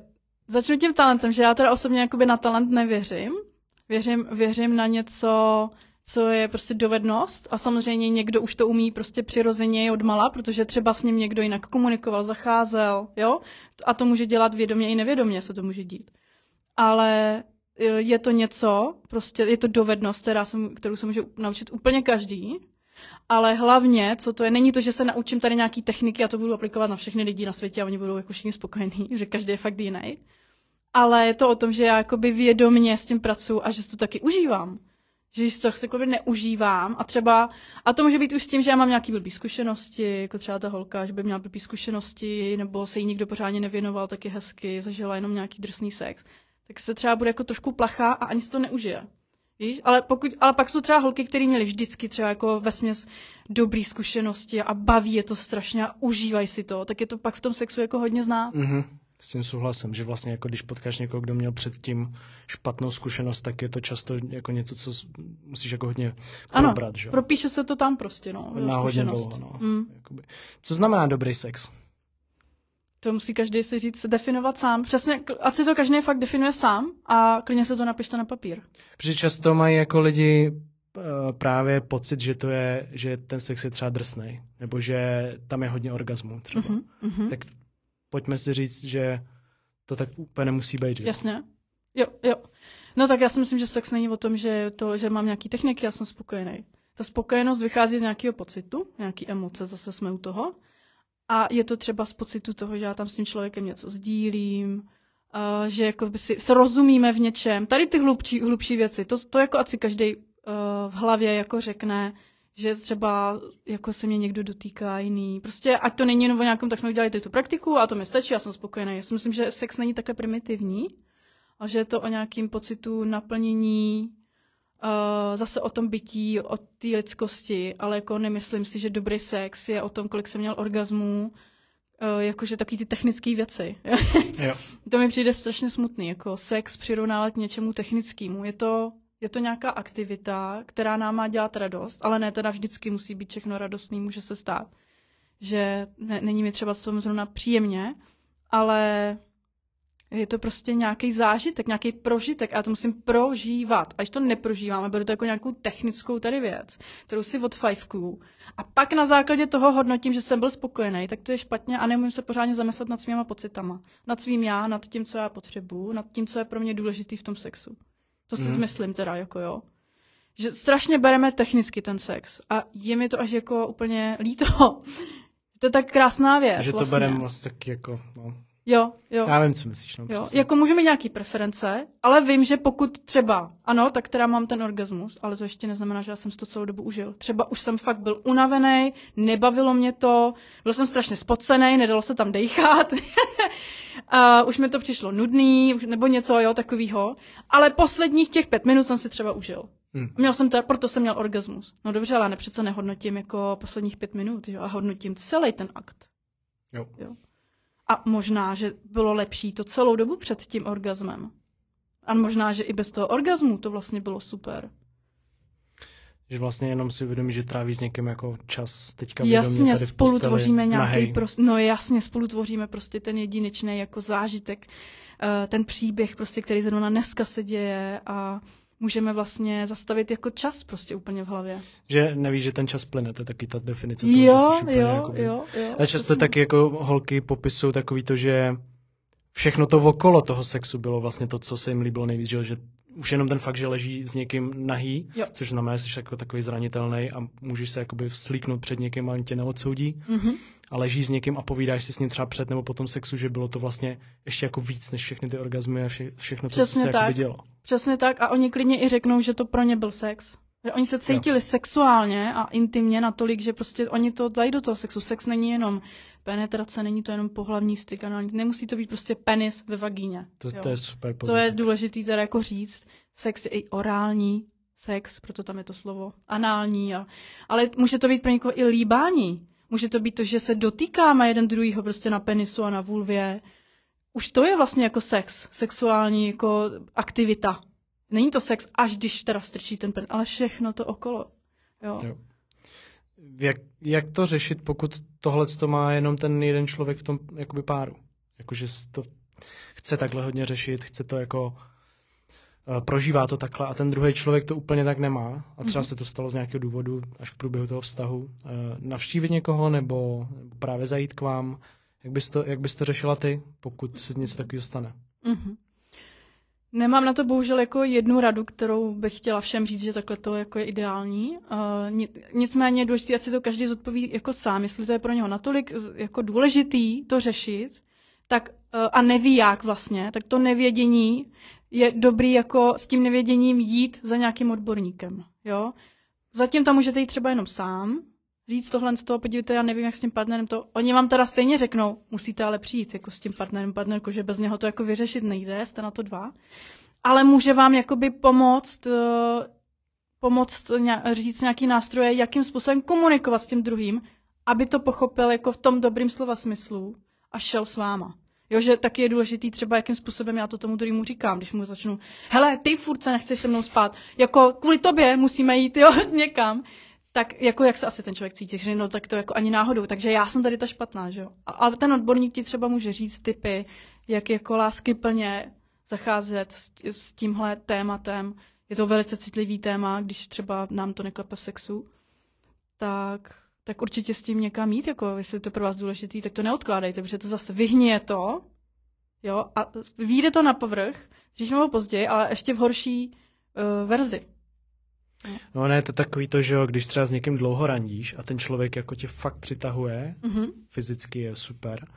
Začnu tím talentem, že já teda osobně jakoby na talent nevěřím. Věřím, věřím na něco, co je prostě dovednost a samozřejmě někdo už to umí prostě přirozeně od mala, protože třeba s ním někdo jinak komunikoval, zacházel, jo? A to může dělat vědomě i nevědomě se to může dít. Ale je to něco, prostě je to dovednost, která se, kterou se může naučit úplně každý, ale hlavně, co to je, není to, že se naučím tady nějaký techniky a to budu aplikovat na všechny lidi na světě a oni budou jako všichni spokojení, že každý je fakt jiný. Ale je to o tom, že já jakoby vědomě s tím pracuji a že si to taky užívám. Že si to jakoby neužívám a třeba, a to může být už s tím, že já mám nějaký blbý zkušenosti, jako třeba ta holka, že by měla blbý zkušenosti, nebo se jí nikdo pořádně nevěnoval, taky hezky, zažila jenom nějaký drsný sex, tak se třeba bude jako trošku plachá a ani si to neužije. Víš? Ale, pokud, ale pak jsou třeba holky, které měly vždycky třeba jako vesměs dobrý zkušenosti a baví je to strašně a užívají si to, tak je to pak v tom sexu jako hodně znát. Mm-hmm. S tím souhlasím, že vlastně jako když potkáš někoho, kdo měl předtím špatnou zkušenost, tak je to často jako něco, co musíš jako hodně probrat. Ano, že? propíše se to tam prostě, no. Na hodně dlouho, no. Mm. Co znamená dobrý sex? To musí každý si říct, definovat sám. Přesně, ať si to každý fakt definuje sám a klidně se to napište na papír. Protože často mají jako lidi uh, právě pocit, že to je, že ten sex je třeba drsný, nebo že tam je hodně orgasmů třeba. Uh-huh, Tak pojďme si říct, že to tak úplně nemusí být. Že? Jasně. Jo, jo. No tak já si myslím, že sex není o tom, že, to, že mám nějaký techniky, já jsem spokojený. Ta spokojenost vychází z nějakého pocitu, nějaký emoce, zase jsme u toho. A je to třeba z pocitu toho, že já tam s tím člověkem něco sdílím, uh, že jako by si se rozumíme v něčem. Tady ty hlubší, hlubší věci, to, to jako asi každý uh, v hlavě jako řekne, že třeba jako se mě někdo dotýká jiný. Prostě ať to není jenom o nějakém, tak jsme udělali tu praktiku a to mi stačí, já jsem spokojený. Já si myslím, že sex není takhle primitivní, a že je to o nějakým pocitu naplnění, uh, zase o tom bytí, o té lidskosti, ale jako nemyslím si, že dobrý sex je o tom, kolik jsem měl orgasmů, uh, jakože takový ty technické věci. jo. To mi přijde strašně smutný, jako sex přirovnávat k něčemu technickému. Je to, je to nějaká aktivita, která nám má dělat radost, ale ne teda vždycky musí být všechno radostný, může se stát, že ne, není mi třeba samozřejmě příjemně, ale je to prostě nějaký zážitek, nějaký prožitek a já to musím prožívat. A když to neprožívám, beru to jako nějakou technickou tady věc, kterou si od fajfku a pak na základě toho hodnotím, že jsem byl spokojený, tak to je špatně a nemůžu se pořádně zamyslet nad svýma pocitama. Nad svým já, nad tím, co já potřebuju, nad tím, co je pro mě důležitý v tom sexu. To si mm. myslím teda, jako jo. Že strašně bereme technicky ten sex a je mi to až jako úplně líto. to je tak krásná věc. Že to vlastně. bereme vlastně taky jako, no Jo, jo. Já vím, co myslíš. No, Jo, přesně. jako můžu mít nějaký preference, ale vím, že pokud třeba, ano, tak teda mám ten orgasmus, ale to ještě neznamená, že já jsem to celou dobu užil. Třeba už jsem fakt byl unavený, nebavilo mě to, byl jsem strašně spocený, nedalo se tam dejchat, a už mi to přišlo nudný, nebo něco, jo, takového. Ale posledních těch pět minut jsem si třeba užil. Hm. Měl jsem teda, proto jsem měl orgasmus. No dobře, ale ne, přece nehodnotím jako posledních pět minut, jo, a hodnotím celý ten akt. Jo. Jo. A možná, že bylo lepší to celou dobu před tím orgasmem. A možná, že i bez toho orgasmu to vlastně bylo super. Že vlastně jenom si uvědomí, že tráví s někým jako čas teďka Jasně, tady spolu tvoříme nějaký prostě, no jasně, spolu tvoříme prostě ten jedinečný jako zážitek, eh, ten příběh prostě, který zrovna dneska se děje a můžeme vlastně zastavit jako čas prostě úplně v hlavě. Že nevíš, že ten čas plyne, to je taky ta definice. toho, Jo, jo, jo, jo. A často taky jako holky popisují takový to, že všechno to okolo toho sexu bylo vlastně to, co se jim líbilo nejvíc, že, že už jenom ten fakt, že leží s někým nahý, Jo. což znamená, že jsi jako takový zranitelný a můžeš se jakoby vslíknout před někým a on tě neodsoudí Mhm. A ležíš s někým a povídáš si s ním třeba před nebo po tom sexu, že bylo to vlastně ještě jako víc než všechny ty orgazmy a vše, všechno, co Přesně se jakoby tak. dělo. Přesně tak a oni klidně i řeknou, že to pro ně byl sex. Že oni se cítili sexuálně a intimně natolik, že prostě oni to dají do toho sexu. Sex není jenom penetrace, není to jenom pohlavní styk, ano, nemusí to být prostě penis ve vagíně. To, jo. to je super to je pozitivní. důležitý teda jako říct. Sex je i orální sex, proto tam je to slovo anální. A, ale může to být pro někoho i líbání. Může to být to, že se dotýkáme jeden druhýho prostě na penisu a na vulvě. Už to je vlastně jako sex, sexuální jako aktivita. Není to sex, až když teda strčí ten pen, ale všechno to okolo. Jo. Jo. Jak, jak to řešit, pokud tohle to má jenom ten jeden člověk v tom jakoby páru? Jakože to chce takhle hodně řešit, chce to jako prožívá to takhle a ten druhý člověk to úplně tak nemá a třeba se to stalo z nějakého důvodu až v průběhu toho vztahu. Eh, Navštívit někoho nebo, právě zajít k vám? Jak bys, to, jak bys to řešila ty, pokud se něco takového stane? Mhm. Nemám na to bohužel jako jednu radu, kterou bych chtěla všem říct, že takhle to jako je ideální. Uh, ni- nicméně je důležité, ať si to každý zodpoví jako sám, jestli to je pro něho natolik jako důležitý to řešit, tak a neví jak vlastně, tak to nevědění je dobrý jako s tím nevěděním jít za nějakým odborníkem. Jo? Zatím tam můžete jít třeba jenom sám, říct tohle z toho, podívejte, já nevím, jak s tím partnerem to, oni vám teda stejně řeknou, musíte ale přijít jako s tím partnerem, partnerku, že bez něho to jako vyřešit nejde, jste na to dva, ale může vám jakoby pomoct, eh, pomoct říct nějaký nástroje, jakým způsobem komunikovat s tím druhým, aby to pochopil jako v tom dobrým slova smyslu a šel s váma. Jo, že taky je důležitý třeba, jakým způsobem já to tomu druhému říkám, když mu začnu, hele, ty furt se nechceš se mnou spát, jako kvůli tobě musíme jít, jo, někam tak jako jak se asi ten člověk cítí, že no tak to jako ani náhodou, takže já jsem tady ta špatná, že jo. A, ten odborník ti třeba může říct typy, jak jako lásky plně zacházet s, s tímhle tématem. Je to velice citlivý téma, když třeba nám to neklepe v sexu, tak, tak určitě s tím někam jít, jako jestli je to pro vás důležitý, tak to neodkládejte, protože to zase vyhnie to, jo, a vyjde to na povrch, dřív nebo později, ale ještě v horší uh, verzi. No ne, to je takový to, že jo, když třeba s někým dlouho randíš a ten člověk jako tě fakt přitahuje, Mhm. fyzicky je super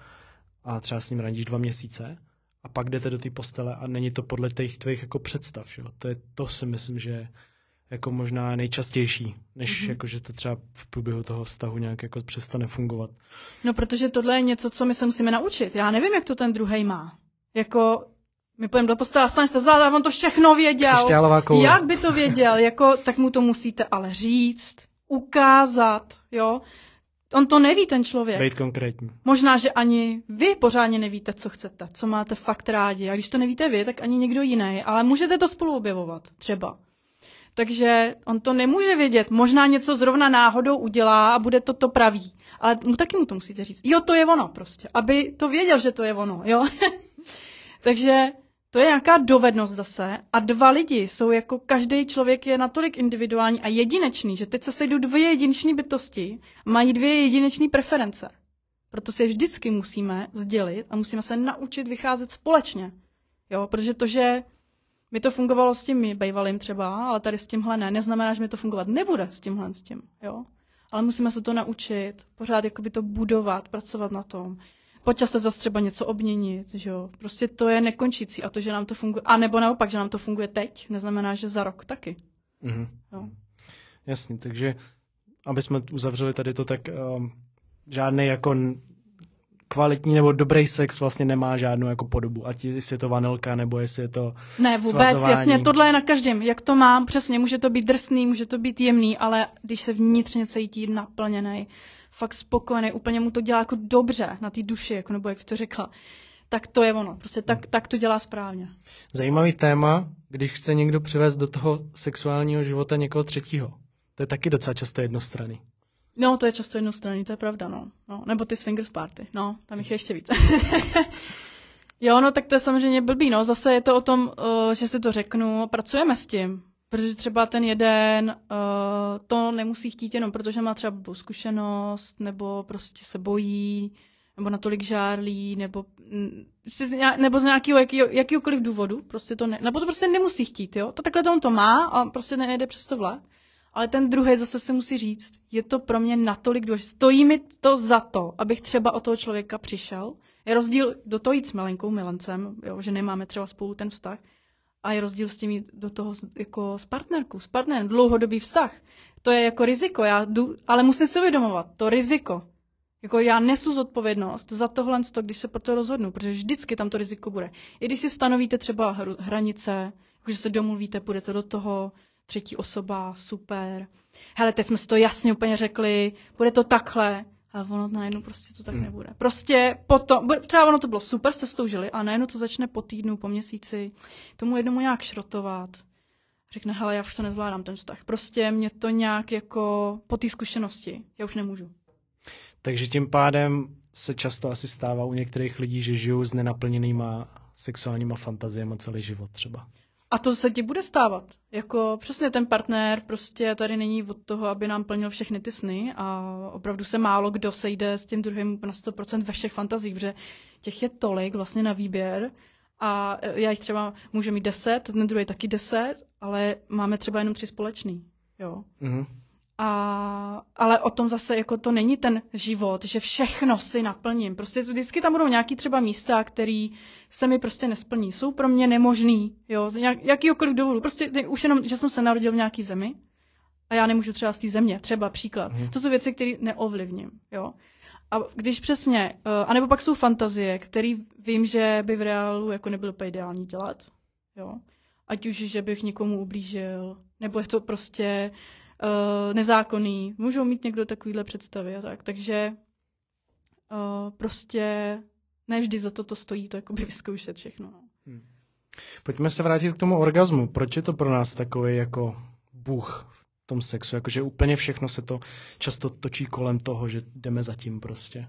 a třeba s ním randíš dva měsíce a pak jdete do té postele a není to podle těch tvých jako představ, jo? To je, to si myslím, že jako možná nejčastější, než Mhm. mm-hmm. jako, že to třeba v průběhu toho vztahu nějak jako přestane fungovat. No, protože tohle je něco, co my se musíme naučit. Já nevím, jak to ten druhý má. Jako, my půjdeme do postele stane se záda, on to všechno věděl. Jak by to věděl? Jako, tak mu to musíte ale říct, ukázat, jo. On to neví, ten člověk. Být konkrétní. Možná, že ani vy pořádně nevíte, co chcete, co máte fakt rádi. A když to nevíte vy, tak ani někdo jiný. Ale můžete to spolu objevovat, třeba. Takže on to nemůže vědět. Možná něco zrovna náhodou udělá a bude to to pravý. Ale mu taky mu to musíte říct. Jo, to je ono prostě. Aby to věděl, že to je ono, jo. Takže to je nějaká dovednost zase. A dva lidi jsou jako, každý člověk je natolik individuální a jedinečný, že teď se sejdou dvě jedinečné bytosti, mají dvě jedinečné preference. Proto si je vždycky musíme sdělit a musíme se naučit vycházet společně. Jo, protože to, že mi to fungovalo s tím bývalým třeba, ale tady s tímhle ne, neznamená, že mi to fungovat nebude s tímhle s tím, jo. Ale musíme se to naučit, pořád jakoby to budovat, pracovat na tom. počase zase třeba něco obměnit, že jo. Prostě to je nekončící a to, že nám to funguje, a nebo naopak, že nám to funguje teď, neznamená, že za rok taky. Mhm. Jo. Jasně, takže aby jsme uzavřeli tady to, tak um, žádný jako kvalitní nebo dobrý sex vlastně nemá žádnou jako podobu. Ať jestli je to vanilka, nebo jestli je to Ne, vůbec, svazování. jasně, tohle je na každém. Jak to mám, přesně, může to být drsný, může to být jemný, ale když se vnitřně cítí naplněný, fakt spokojený, úplně mu to dělá jako dobře na té duši, jako, nebo jak to řekla, tak to je ono. Prostě tak, tak to dělá správně. Zajímavý téma, když chce někdo přivést do toho sexuálního života někoho třetího. To je taky docela často jednostranný. No, to je často jednostranný, to je pravda, no. no. Nebo ty swingers party, no, tam jich je ještě víc. jo, no, tak to je samozřejmě blbý, no. Zase je to o tom, uh, že si to řeknu, pracujeme s tím. Protože třeba ten jeden uh, to nemusí chtít jenom protože má třeba zkušenost, nebo prostě se bojí, nebo natolik žárlí, nebo, mm, nebo z nějakého jakýho, jakýhokoliv důvodu, prostě to ne, nebo to prostě nemusí chtít, jo. To takhle to on to má a prostě nejde přes to vlak. Ale ten druhý zase si musí říct, je to pro mě natolik důležité. Stojí mi to za to, abych třeba o toho člověka přišel. Je rozdíl do toho jít s milenkou, milencem, jo, že nemáme třeba spolu ten vztah. A je rozdíl s tím jít do toho jako s partnerkou, s partnerem, dlouhodobý vztah. To je jako riziko, já jdu, ale musím si uvědomovat, to riziko. Jako já nesu zodpovědnost za tohle, když se pro to rozhodnu, protože vždycky tam to riziko bude. I když si stanovíte třeba hranice, že se domluvíte, půjdete do toho, třetí osoba, super. Hele, teď jsme si to jasně úplně řekli, bude to takhle, ale ono najednou prostě to tak Hmm. nebude. Prostě potom, třeba ono to bylo super, jste s tou žili, a najednou to začne po týdnu, po měsíci, tomu jednomu nějak šrotovat. Řekne, hele, já už to nezvládám, ten vztah. Prostě mě to nějak jako po té zkušenosti, já už nemůžu. Takže tím pádem se často asi stává u některých lidí, že žijou s nenaplněnýma sexuálníma fantaziemi celý život třeba. A to se ti bude stávat. Jako přesně ten partner prostě tady není od toho, aby nám plnil všechny ty sny a opravdu se málo kdo sejde s tím druhým na 100% ve všech fantazích, protože těch je tolik vlastně na výběr a já jich třeba můžu mít 10, ten druhý taky 10, ale máme třeba jenom tři společný. Jo. Mhm. A, ale o tom zase jako to není ten život, že všechno si naplním. Prostě vždycky tam budou nějaký třeba místa, který se mi prostě nesplní. Jsou pro mě nemožný, jo, z nějak, jakýhokoliv důvodu. Prostě už jenom, že jsem se narodil v nějaký zemi a já nemůžu třeba z té země, třeba příklad. Mhm. To jsou věci, které neovlivním, jo. A když přesně, uh, anebo pak jsou fantazie, které vím, že by v reálu jako nebylo úplně ideální dělat, jo. Ať už, že bych někomu ublížil, nebo je to prostě uh, nezákonný. Můžou mít někdo takovýhle představy a tak. Takže uh, prostě ne vždy za to to stojí, to jakoby vyzkoušet všechno. No. Pojďme se vrátit k tomu orgazmu. Proč je to pro nás takový jako bůh v tom sexu? Jakože úplně všechno se to často točí kolem toho, že jdeme za tím prostě.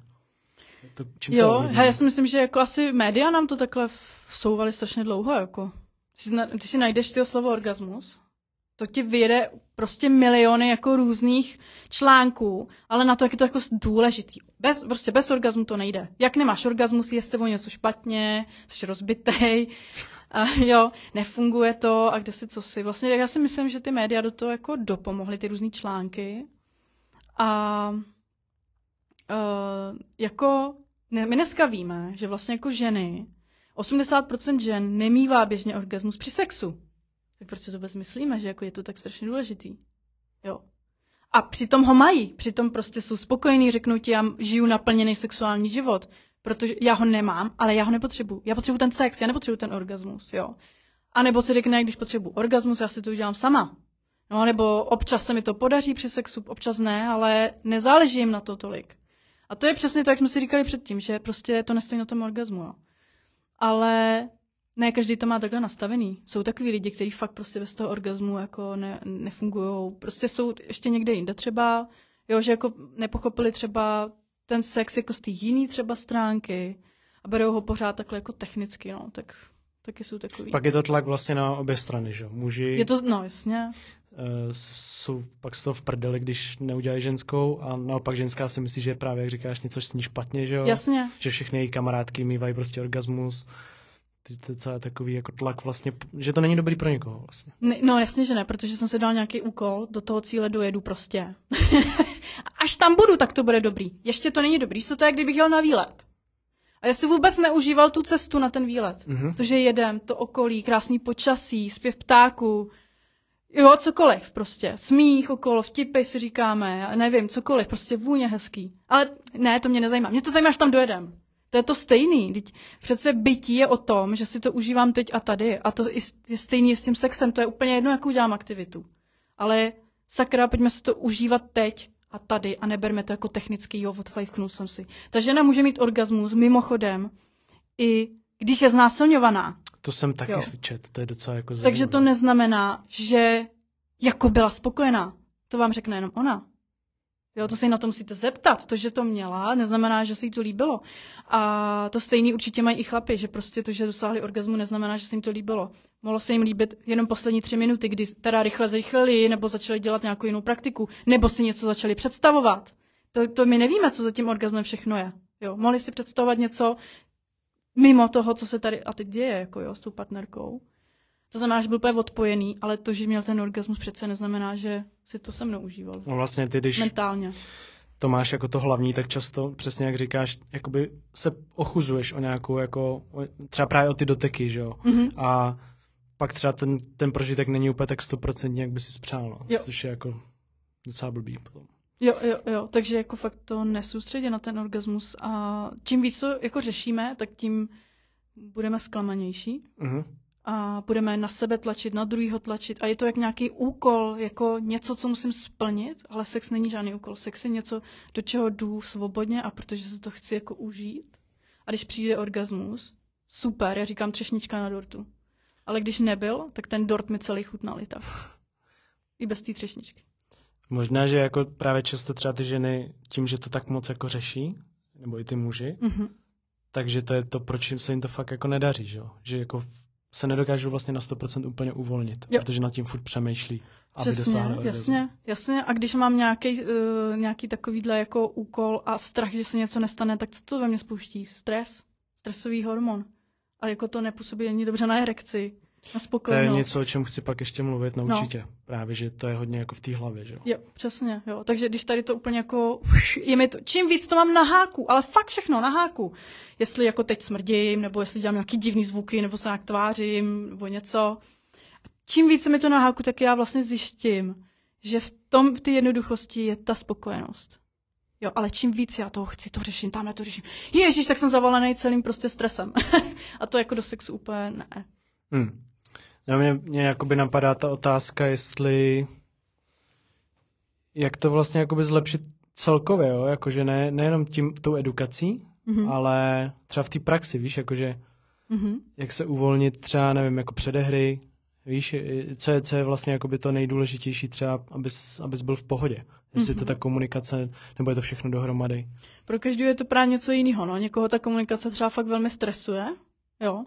To, čím to Jo, ovlivní? hele, já si myslím, že jako asi média nám to takhle vsouvali strašně dlouho. Jako. Když si najdeš ty slovo orgasmus, to ti vyjede prostě miliony jako různých článků, ale na to, jak je to jako důležitý. Bez, prostě bez orgazmu to nejde. Jak nemáš orgasmus, je s tebou něco špatně, jsi rozbitej, a jo, nefunguje to a kde si co si. Vlastně já si myslím, že ty média do toho jako dopomohly, ty různé články. A uh, jako ne, my dneska víme, že vlastně jako ženy, 80% žen nemývá běžně orgasmus při sexu. Tak proč si to vůbec myslíme, že jako je to tak strašně důležitý? Jo. A přitom ho mají, přitom prostě jsou spokojení, řeknou ti, já žiju naplněný sexuální život, protože já ho nemám, ale já ho nepotřebuju. Já potřebuju ten sex, já nepotřebuju ten orgasmus, jo. A nebo si řekne, když potřebuju orgasmus, já si to udělám sama. No, nebo občas se mi to podaří při sexu, občas ne, ale nezáleží jim na to tolik. A to je přesně to, jak jsme si říkali předtím, že prostě to nestojí na tom orgazmu. Jo. Ale ne každý to má takhle nastavený. Jsou takový lidi, kteří fakt prostě bez toho orgazmu jako ne, nefungují. Prostě jsou ještě někde jinde třeba, jo, že jako nepochopili třeba ten sex jako z té jiný třeba stránky a berou ho pořád takhle jako technicky, no, tak taky jsou takový. Pak je to tlak vlastně na obě strany, že jo? Muži Je to, no jasně. uh, jsou pak z toho v prdeli, když neudělají ženskou a naopak ženská si myslí, že je právě, jak říkáš, něco s ní špatně, že jo? Jasně. Že všechny její kamarádky mývají prostě orgasmus. To je celé takový jako tlak vlastně, že to není dobrý pro někoho vlastně. Ne, no jasně, že ne, protože jsem si dal nějaký úkol, do toho cíle dojedu prostě. Až tam budu, tak to bude dobrý. Ještě to není dobrý, co to je, kdybych jel na výlet. A já si vůbec neužíval tu cestu na ten výlet. Mhm. Protože jedem, to okolí, krásný počasí, zpěv ptáků, jo, cokoliv prostě. Smích okolo, vtipy si říkáme, já nevím, cokoliv, prostě vůně hezký. Ale ne, to mě nezajímá. Mě to zajímá, až tam dojedem. To je to stejný. Teď přece bytí je o tom, že si to užívám teď a tady. A to je stejný s tím sexem. To je úplně jedno, jakou dělám aktivitu. Ale sakra, pojďme si to užívat teď a tady a neberme to jako technický, jo, odfajfknul jsem si. Ta žena může mít orgasmus mimochodem i když je znásilňovaná. To jsem taky Jo. čet, to je docela jako Takže to zajímavé. neznamená, že jako byla spokojená. To vám řekne jenom ona. Jo, to se jí na to musíte zeptat. To, že to měla, neznamená, že se jí to líbilo. A to stejný určitě mají i chlapi, že prostě to, že dosáhli orgazmu, neznamená, že se jim to líbilo. Mohlo se jim líbit jenom poslední tři minuty, kdy teda rychle zrychlili, nebo začali dělat nějakou jinou praktiku, nebo si něco začali představovat. To, to my nevíme, co za tím orgasmem všechno je. Jo, mohli si představovat něco mimo toho, co se tady a teď děje, jako jo, s tou partnerkou. To znamená, že byl úplně odpojený, ale to, že měl ten orgasmus, přece neznamená, že si to se mnou užíval. No vlastně ty, když Mentálně. to máš jako to hlavní, tak často, přesně jak říkáš, jakoby se ochuzuješ o nějakou, jako, třeba právě o ty doteky, že jo? Mhm. A pak třeba ten, ten prožitek není úplně tak stoprocentně, jak by si spřál, no. Jo. což je jako docela blbý potom. Jo, jo, jo, takže jako fakt to nesoustředě na ten orgasmus a čím víc to jako řešíme, tak tím budeme zklamanější Mhm. A budeme na sebe tlačit, na druhýho tlačit a je to jak nějaký úkol, jako něco, co musím splnit, ale sex není žádný úkol. Sex je něco, do čeho jdu svobodně a protože se to chci jako užít. A když přijde orgasmus, super, já říkám třešnička na dortu. Ale když nebyl, tak ten dort mi celý chutnal i tak. I bez té třešničky. Možná, že jako právě často třeba ty ženy tím, že to tak moc jako řeší, nebo i ty muži, Mhm. takže to je to, proč se jim to fakt jako nedaří, že jo? Že jako se nedokážou vlastně na 100% úplně uvolnit, Jo. protože nad tím furt přemýšlí, aby Přesně, orgasmu. jasně, jasně. A když mám nějaký, uh, nějaký takovýhle jako úkol a strach, že se něco nestane, tak co to ve mně spouští? Stres, stresový hormon. A jako to nepůsobí ani dobře na erekci, na To je spokojenost. něco, o čem chci pak ještě mluvit, no, No. určitě. Právě, že to je hodně jako v té hlavě, že jo? Jo, přesně, jo. Takže když tady to úplně jako, je mi to, čím víc to mám na háku, ale fakt všechno na háku. Jestli jako teď smrdím, nebo jestli dělám nějaký divný zvuky, nebo se nějak tvářím, nebo něco. A čím víc je mi to na háku, tak já vlastně zjištím, že v tom, v té jednoduchosti je ta spokojenost. Jo, ale čím víc já toho chci, to řeším, tamhle to řeším. Ježíš, tak jsem zavalený celým prostě stresem. a to jako do sexu úplně ne. Hmm. No, mě, mě jakoby napadá ta otázka, jestli jak to vlastně jakoby zlepšit celkově, jo? Jakože ne, nejenom tím, tou edukací, Mhm. ale třeba v té praxi, víš, jakože Mhm. jak se uvolnit třeba, nevím, jako předehry, víš, co je, co je vlastně jakoby to nejdůležitější třeba, abys, abys byl v pohodě. Jestli Mhm. to ta komunikace, nebo je to všechno dohromady. Pro každého je to právě něco jiného. No. Někoho ta komunikace třeba fakt velmi stresuje. Jo.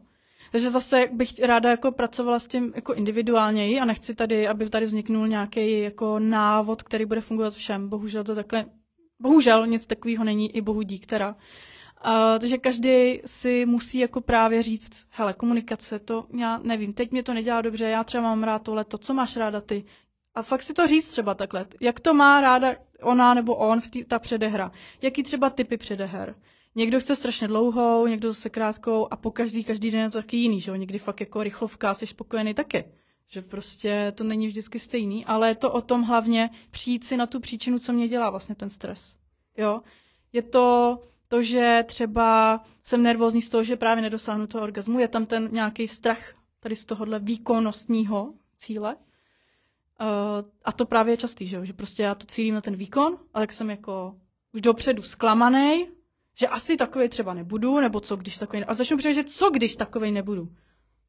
Takže zase bych ráda jako pracovala s tím jako individuálněji a nechci tady, aby tady vzniknul nějaký jako návod, který bude fungovat všem. Bohužel to takhle, bohužel nic takového není, i bohu dík teda. Uh, takže každý si musí jako právě říct, hele, komunikace, to já nevím, teď mě to nedělá dobře, já třeba mám rád tohle, to, co máš ráda ty. A fakt si to říct třeba takhle, jak to má ráda ona nebo on v tý, ta předehra. Jaký třeba typy předeher. Někdo chce strašně dlouhou, někdo zase krátkou a po každý, každý den je to taky jiný, že jo? Někdy fakt jako rychlovka, jsi spokojený taky. Že prostě to není vždycky stejný, ale je to o tom hlavně přijít si na tu příčinu, co mě dělá vlastně ten stres. Jo? Je to to, že třeba jsem nervózní z toho, že právě nedosáhnu toho orgazmu, je tam ten nějaký strach tady z tohohle výkonnostního cíle. Uh, a to právě je častý, že, jo? že prostě já to cílím na ten výkon, ale jak jsem jako už dopředu zklamaný, že asi takový třeba nebudu, nebo co když takový, a začnu přemýšlet, co když takový nebudu.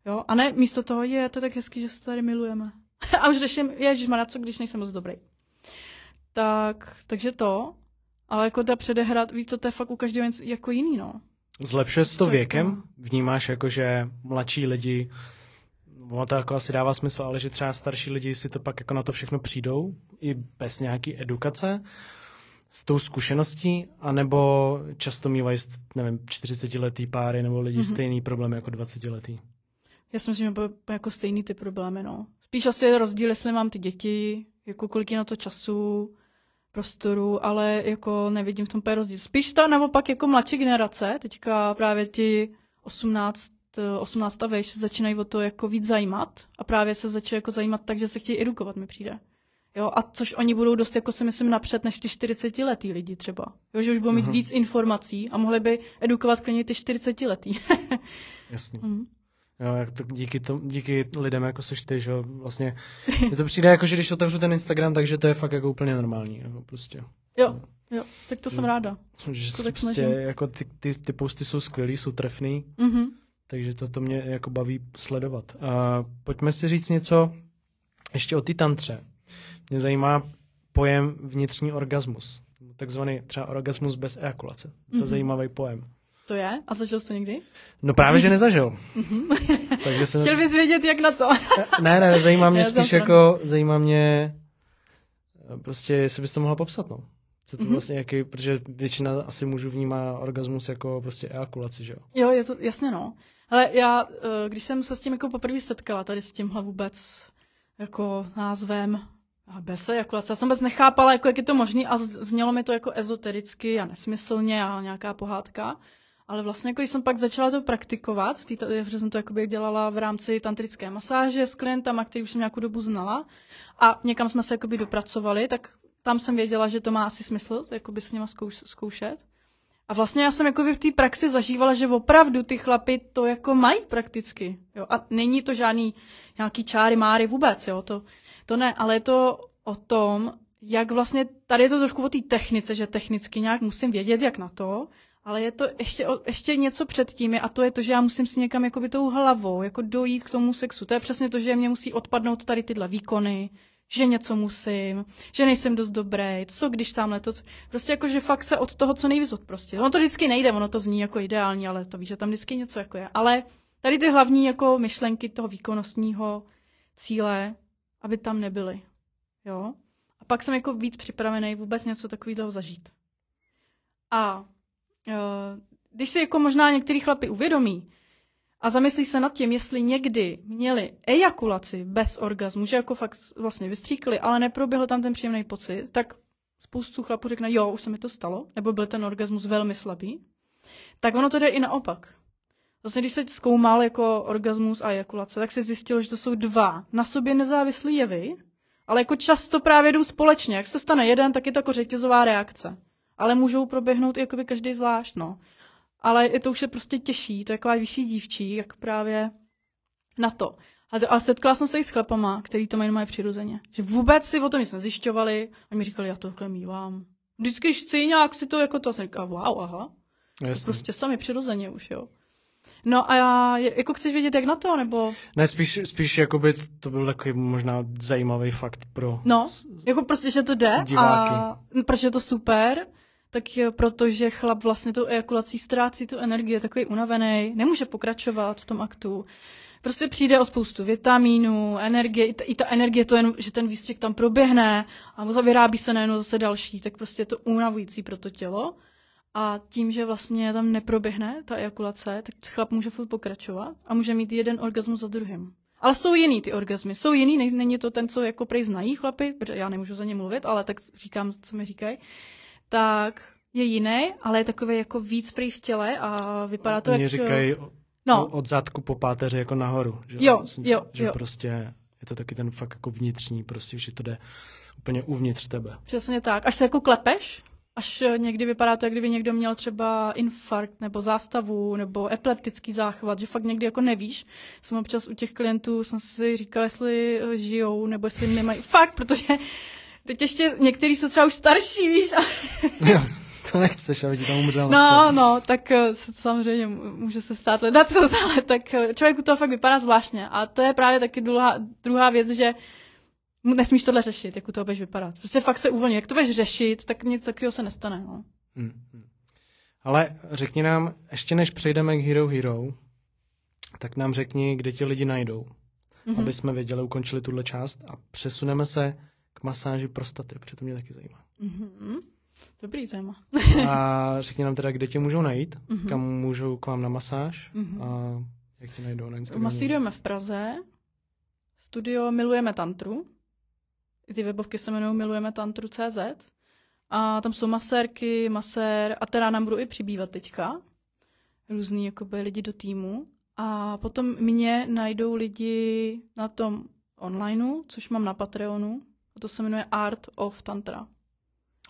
Jo? A ne, místo toho je to tak hezký, že se tady milujeme. a už řeším, ježišmarja, co když nejsem moc dobrý. Tak, takže to, ale jako ta předehra, víš co, to je fakt u každého něco jako jiný, no. Zlepšuje se to věkem? jako? Vnímáš jako, že mladší lidi, ono to jako asi dává smysl, ale že třeba starší lidi si to pak jako na to všechno přijdou, i bez nějaký edukace, s tou zkušeností, anebo často mývají, nevím, 40-letý páry nebo lidi Mhm. mm-hmm. stejný problém jako 20-letý. Já si myslím, že jako stejný ty problémy, no. Spíš asi je rozdíl, jestli mám ty děti, jako kolik je na to času, prostoru, ale jako nevidím v tom úplně rozdíl. Spíš ta naopak jako mladší generace, teďka právě ti 18, 18 a vejš se začínají o to jako víc zajímat a právě se začínají jako zajímat tak, že se chtějí edukovat, mi přijde. Jo, a což oni budou dost, jako si myslím, napřed než ty 40 letý lidi třeba. Jo, že už budou mít uh-huh. víc informací a mohli by edukovat klidně ty 40 letý. Jasně. Uh-huh. Jo, jak to díky, to, díky lidem, jako seš ty, že vlastně, je to přijde jako, že když otevřu ten Instagram, takže to je fakt jako úplně normální, jo, prostě. Jo, jo, tak to jsem ráda. Že to tak prostě, jako ty, ty, ty posty jsou skvělý, jsou trefný, mm-hmm. takže to, to mě jako baví sledovat. A pojďme si říct něco ještě o té tantře. Mě zajímá pojem vnitřní orgasmus, takzvaný třeba orgasmus bez ejakulace. Co mm-hmm. zajímavý pojem. To je? A zažil jsi to někdy? No právě, že nezažil. Mhm. Takže jsem... Chtěl bys vědět, jak na to. ne, ne, zajímá mě spíš jako, zajímá mě prostě, jestli bys to mohla popsat, no. Co to mm-hmm. vlastně jaký, protože většina asi mužů vnímá orgasmus jako prostě ejakulaci, že jo? Jo, je to, jasně no. Ale já, eh, když jsem se s tím jako poprvé setkala, tady s tímhle vůbec jako názvem a bez ejakulace, já jsem vůbec nechápala, jako jak je to možné a znělo mi to jako ezotericky a nesmyslně a nějaká pohádka. Ale vlastně, jako jsem pak začala to praktikovat, v tý, protože jsem to jakoby dělala v rámci tantrické masáže s klientama, který už jsem nějakou dobu znala a někam jsme se jakoby dopracovali, tak tam jsem věděla, že to má asi smysl, jakoby s nima zkouš, zkoušet. A vlastně já jsem jakoby v té praxi zažívala, že opravdu ty chlapy to jako mají prakticky. Jo? A není to žádný nějaký čáry máry vůbec, jo? To, to ne, ale je to o tom, jak vlastně, tady je to trošku o té technice, že technicky nějak musím vědět, jak na to, ale je to ještě, ještě něco před tím, a to je to, že já musím si někam jakoby tou hlavou jako dojít k tomu sexu. To je přesně to, že mě musí odpadnout tady tyhle výkony, že něco musím, že nejsem dost dobrý, co když tamhle to, prostě jako, že fakt se od toho co nejvíc odprostit. Ono to vždycky nejde, ono to zní jako ideální, ale to víš, že tam vždycky něco jako je. Ale tady ty hlavní jako myšlenky toho výkonnostního cíle, aby tam nebyly. Jo? A pak jsem jako víc připravený vůbec něco takového zažít. A Eh, když si jako možná některý chlapi uvědomí a zamyslí se nad tím, jestli někdy měli ejakulaci bez orgazmu, že jako fakt vlastně vystříkli, ale neproběhl tam ten příjemný pocit, tak spoustu chlapů řekne, jo, už se mi to stalo, nebo byl ten orgasmus velmi slabý, tak ono to jde i naopak. Vlastně když se zkoumal jako orgasmus a ejakulace, tak se zjistilo, že to jsou dva na sobě nezávislé jevy, ale jako často právě jdou společně. Jak se stane jeden, tak je to jako řetězová reakce ale můžou proběhnout i jakoby každý zvlášť, no. Ale je to už je prostě těžší, to je taková vyšší dívčí, jak právě na to. Ale, ale setkala jsem se i s chlapama, který to mají přirozeně. Že vůbec si o tom nic nezjišťovali a mi říkali, já to takhle mývám. Vždycky, když chci nějak si to jako to, jsem říkala, wow, aha. Jasně. To prostě sami přirozeně už, jo. No a já, jako chceš vědět, jak na to, nebo? Ne, spíš, spíš jakoby to byl takový možná zajímavý fakt pro No, jako prostě, že to jde diváky. a protože je to super, tak protože chlap vlastně tou ejakulací ztrácí tu energii, je takový unavený, nemůže pokračovat v tom aktu. Prostě přijde o spoustu vitamínů, energie, i ta, i ta energie, to jen, že ten výstřik tam proběhne a vyrábí se najednou zase další, tak prostě je to unavující pro to tělo. A tím, že vlastně tam neproběhne ta ejakulace, tak chlap může furt pokračovat a může mít jeden orgasmus za druhým. Ale jsou jiný ty orgasmy, jsou jiný, není to ten, co jako prej znají chlapy, protože já nemůžu za ně mluvit, ale tak říkám, co mi říkají tak je jiný, ale je takový jako víc prý v těle a vypadá to Mě jak... říkají no. od zadku po páteři jako nahoru. Že? Jo, Myslím, jo, že jo. prostě je to taky ten fakt jako vnitřní, prostě, že to jde úplně uvnitř tebe. Přesně tak. Až se jako klepeš, až někdy vypadá to, jak kdyby někdo měl třeba infarkt nebo zástavu nebo epileptický záchvat, že fakt někdy jako nevíš. Jsem občas u těch klientů, jsem si říkal, jestli žijou nebo jestli nemají. Fakt, protože Teď ještě některý jsou třeba už starší, víš. A... jo, to nechceš, aby ti tam umřel. No, no, tak uh, samozřejmě může se stát ledat co, ale tak člověk u toho fakt vypadá zvláštně. A to je právě taky druhá, druhá věc, že nesmíš tohle řešit, jak u toho budeš vypadat. Prostě fakt se uvolní. Jak to budeš řešit, tak nic takového se nestane. No. Hmm, hmm. Ale řekni nám, ještě než přejdeme k Hero Hero, tak nám řekni, kde ti lidi najdou, mm-hmm. aby jsme věděli, ukončili tuhle část a přesuneme se k masáži prostaty, protože to mě taky zajímá. Mm-hmm. Dobrý téma. a řekni nám teda, kde tě můžou najít, mm-hmm. kam můžou k vám na masáž mm-hmm. a jak tě najdou na Instagramu. Masírujeme v Praze, studio Milujeme tantru, ty webovky se jmenují Milujeme tantru.cz A tam jsou masérky, masér a teda nám budou i přibývat teďka. Různý jakoby, lidi do týmu. A potom mě najdou lidi na tom onlineu, což mám na Patreonu. A to se jmenuje Art of Tantra.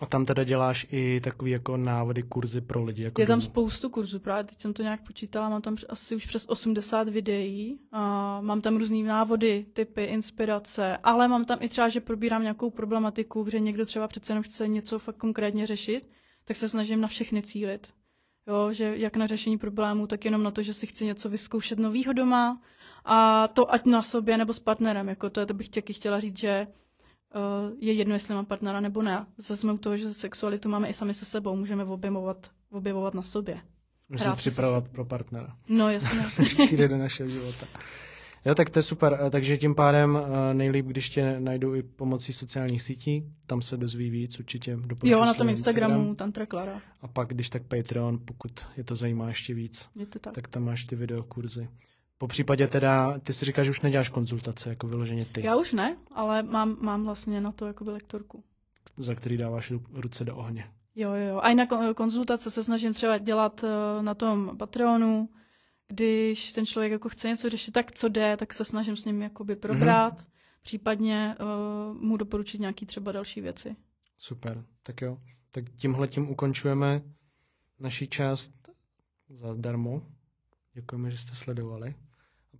A tam teda děláš i takový jako návody, kurzy pro lidi. Jako je tam domů. spoustu kurzů, právě teď jsem to nějak počítala, mám tam asi už přes 80 videí, a mám tam různé návody, typy, inspirace, ale mám tam i třeba, že probírám nějakou problematiku, že někdo třeba přece jenom chce něco fakt konkrétně řešit, tak se snažím na všechny cílit. Jo, že jak na řešení problémů, tak jenom na to, že si chci něco vyzkoušet novýho doma a to ať na sobě nebo s partnerem, jako to, to bych taky chtěla říct, že je jedno, jestli mám partnera nebo ne. Zase jsme u toho, že sexualitu máme i sami se sebou, můžeme objevovat, objevovat na sobě. Můžeš se připravovat pro partnera. No jasně. Přijde do našeho života. Jo, tak to je super. Takže tím pádem nejlíp, když tě najdou i pomocí sociálních sítí, tam se dozví víc, určitě Jo, na tom Instagramu, Instagram. Tantra Klara. A pak, když tak Patreon, pokud je to zajímá ještě víc, je to tak. tak tam máš ty videokurzy. Po případě teda, ty si říkáš, že už neděláš konzultace, jako vyloženě ty. Já už ne, ale mám, mám vlastně na to jako lektorku. Za který dáváš ruce do ohně. Jo, jo, A i na konzultace se snažím třeba dělat eh, na tom Patreonu, když ten člověk jako chce něco řešit, tak co jde, tak se snažím s ním jakoby probrat, mm-hmm. případně uh, mu doporučit nějaký třeba další věci. Super, tak jo. Tak tímhle tím ukončujeme naší část zadarmo. Děkujeme, že jste sledovali.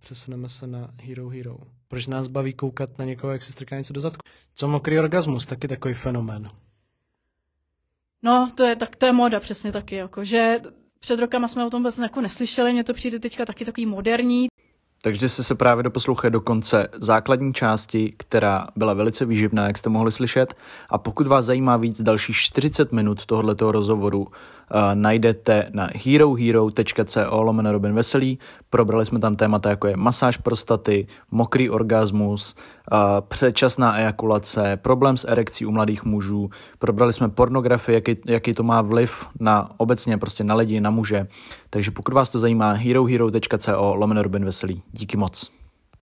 Přesuneme se na Hero Hero. Proč nás baví koukat na někoho, jak se strká něco do zadku? Co mokrý orgasmus, taky takový fenomén. No, to je, tak to je moda přesně taky, jako, že před rokama jsme o tom vůbec jako neslyšeli, mně to přijde teďka taky takový moderní. Takže jste se právě doposlouchali do konce základní části, která byla velice výživná, jak jste mohli slyšet. A pokud vás zajímá víc dalších 40 minut tohoto rozhovoru, najdete na herohero.co lomeno Robin Veselý. Probrali jsme tam témata jako je masáž prostaty, mokrý orgasmus, předčasná ejakulace, problém s erekcí u mladých mužů. Probrali jsme pornografii, jaký, jaký to má vliv na obecně prostě na lidi, na muže. Takže pokud vás to zajímá, herohero.co lomeno Robin Veselý. Díky moc.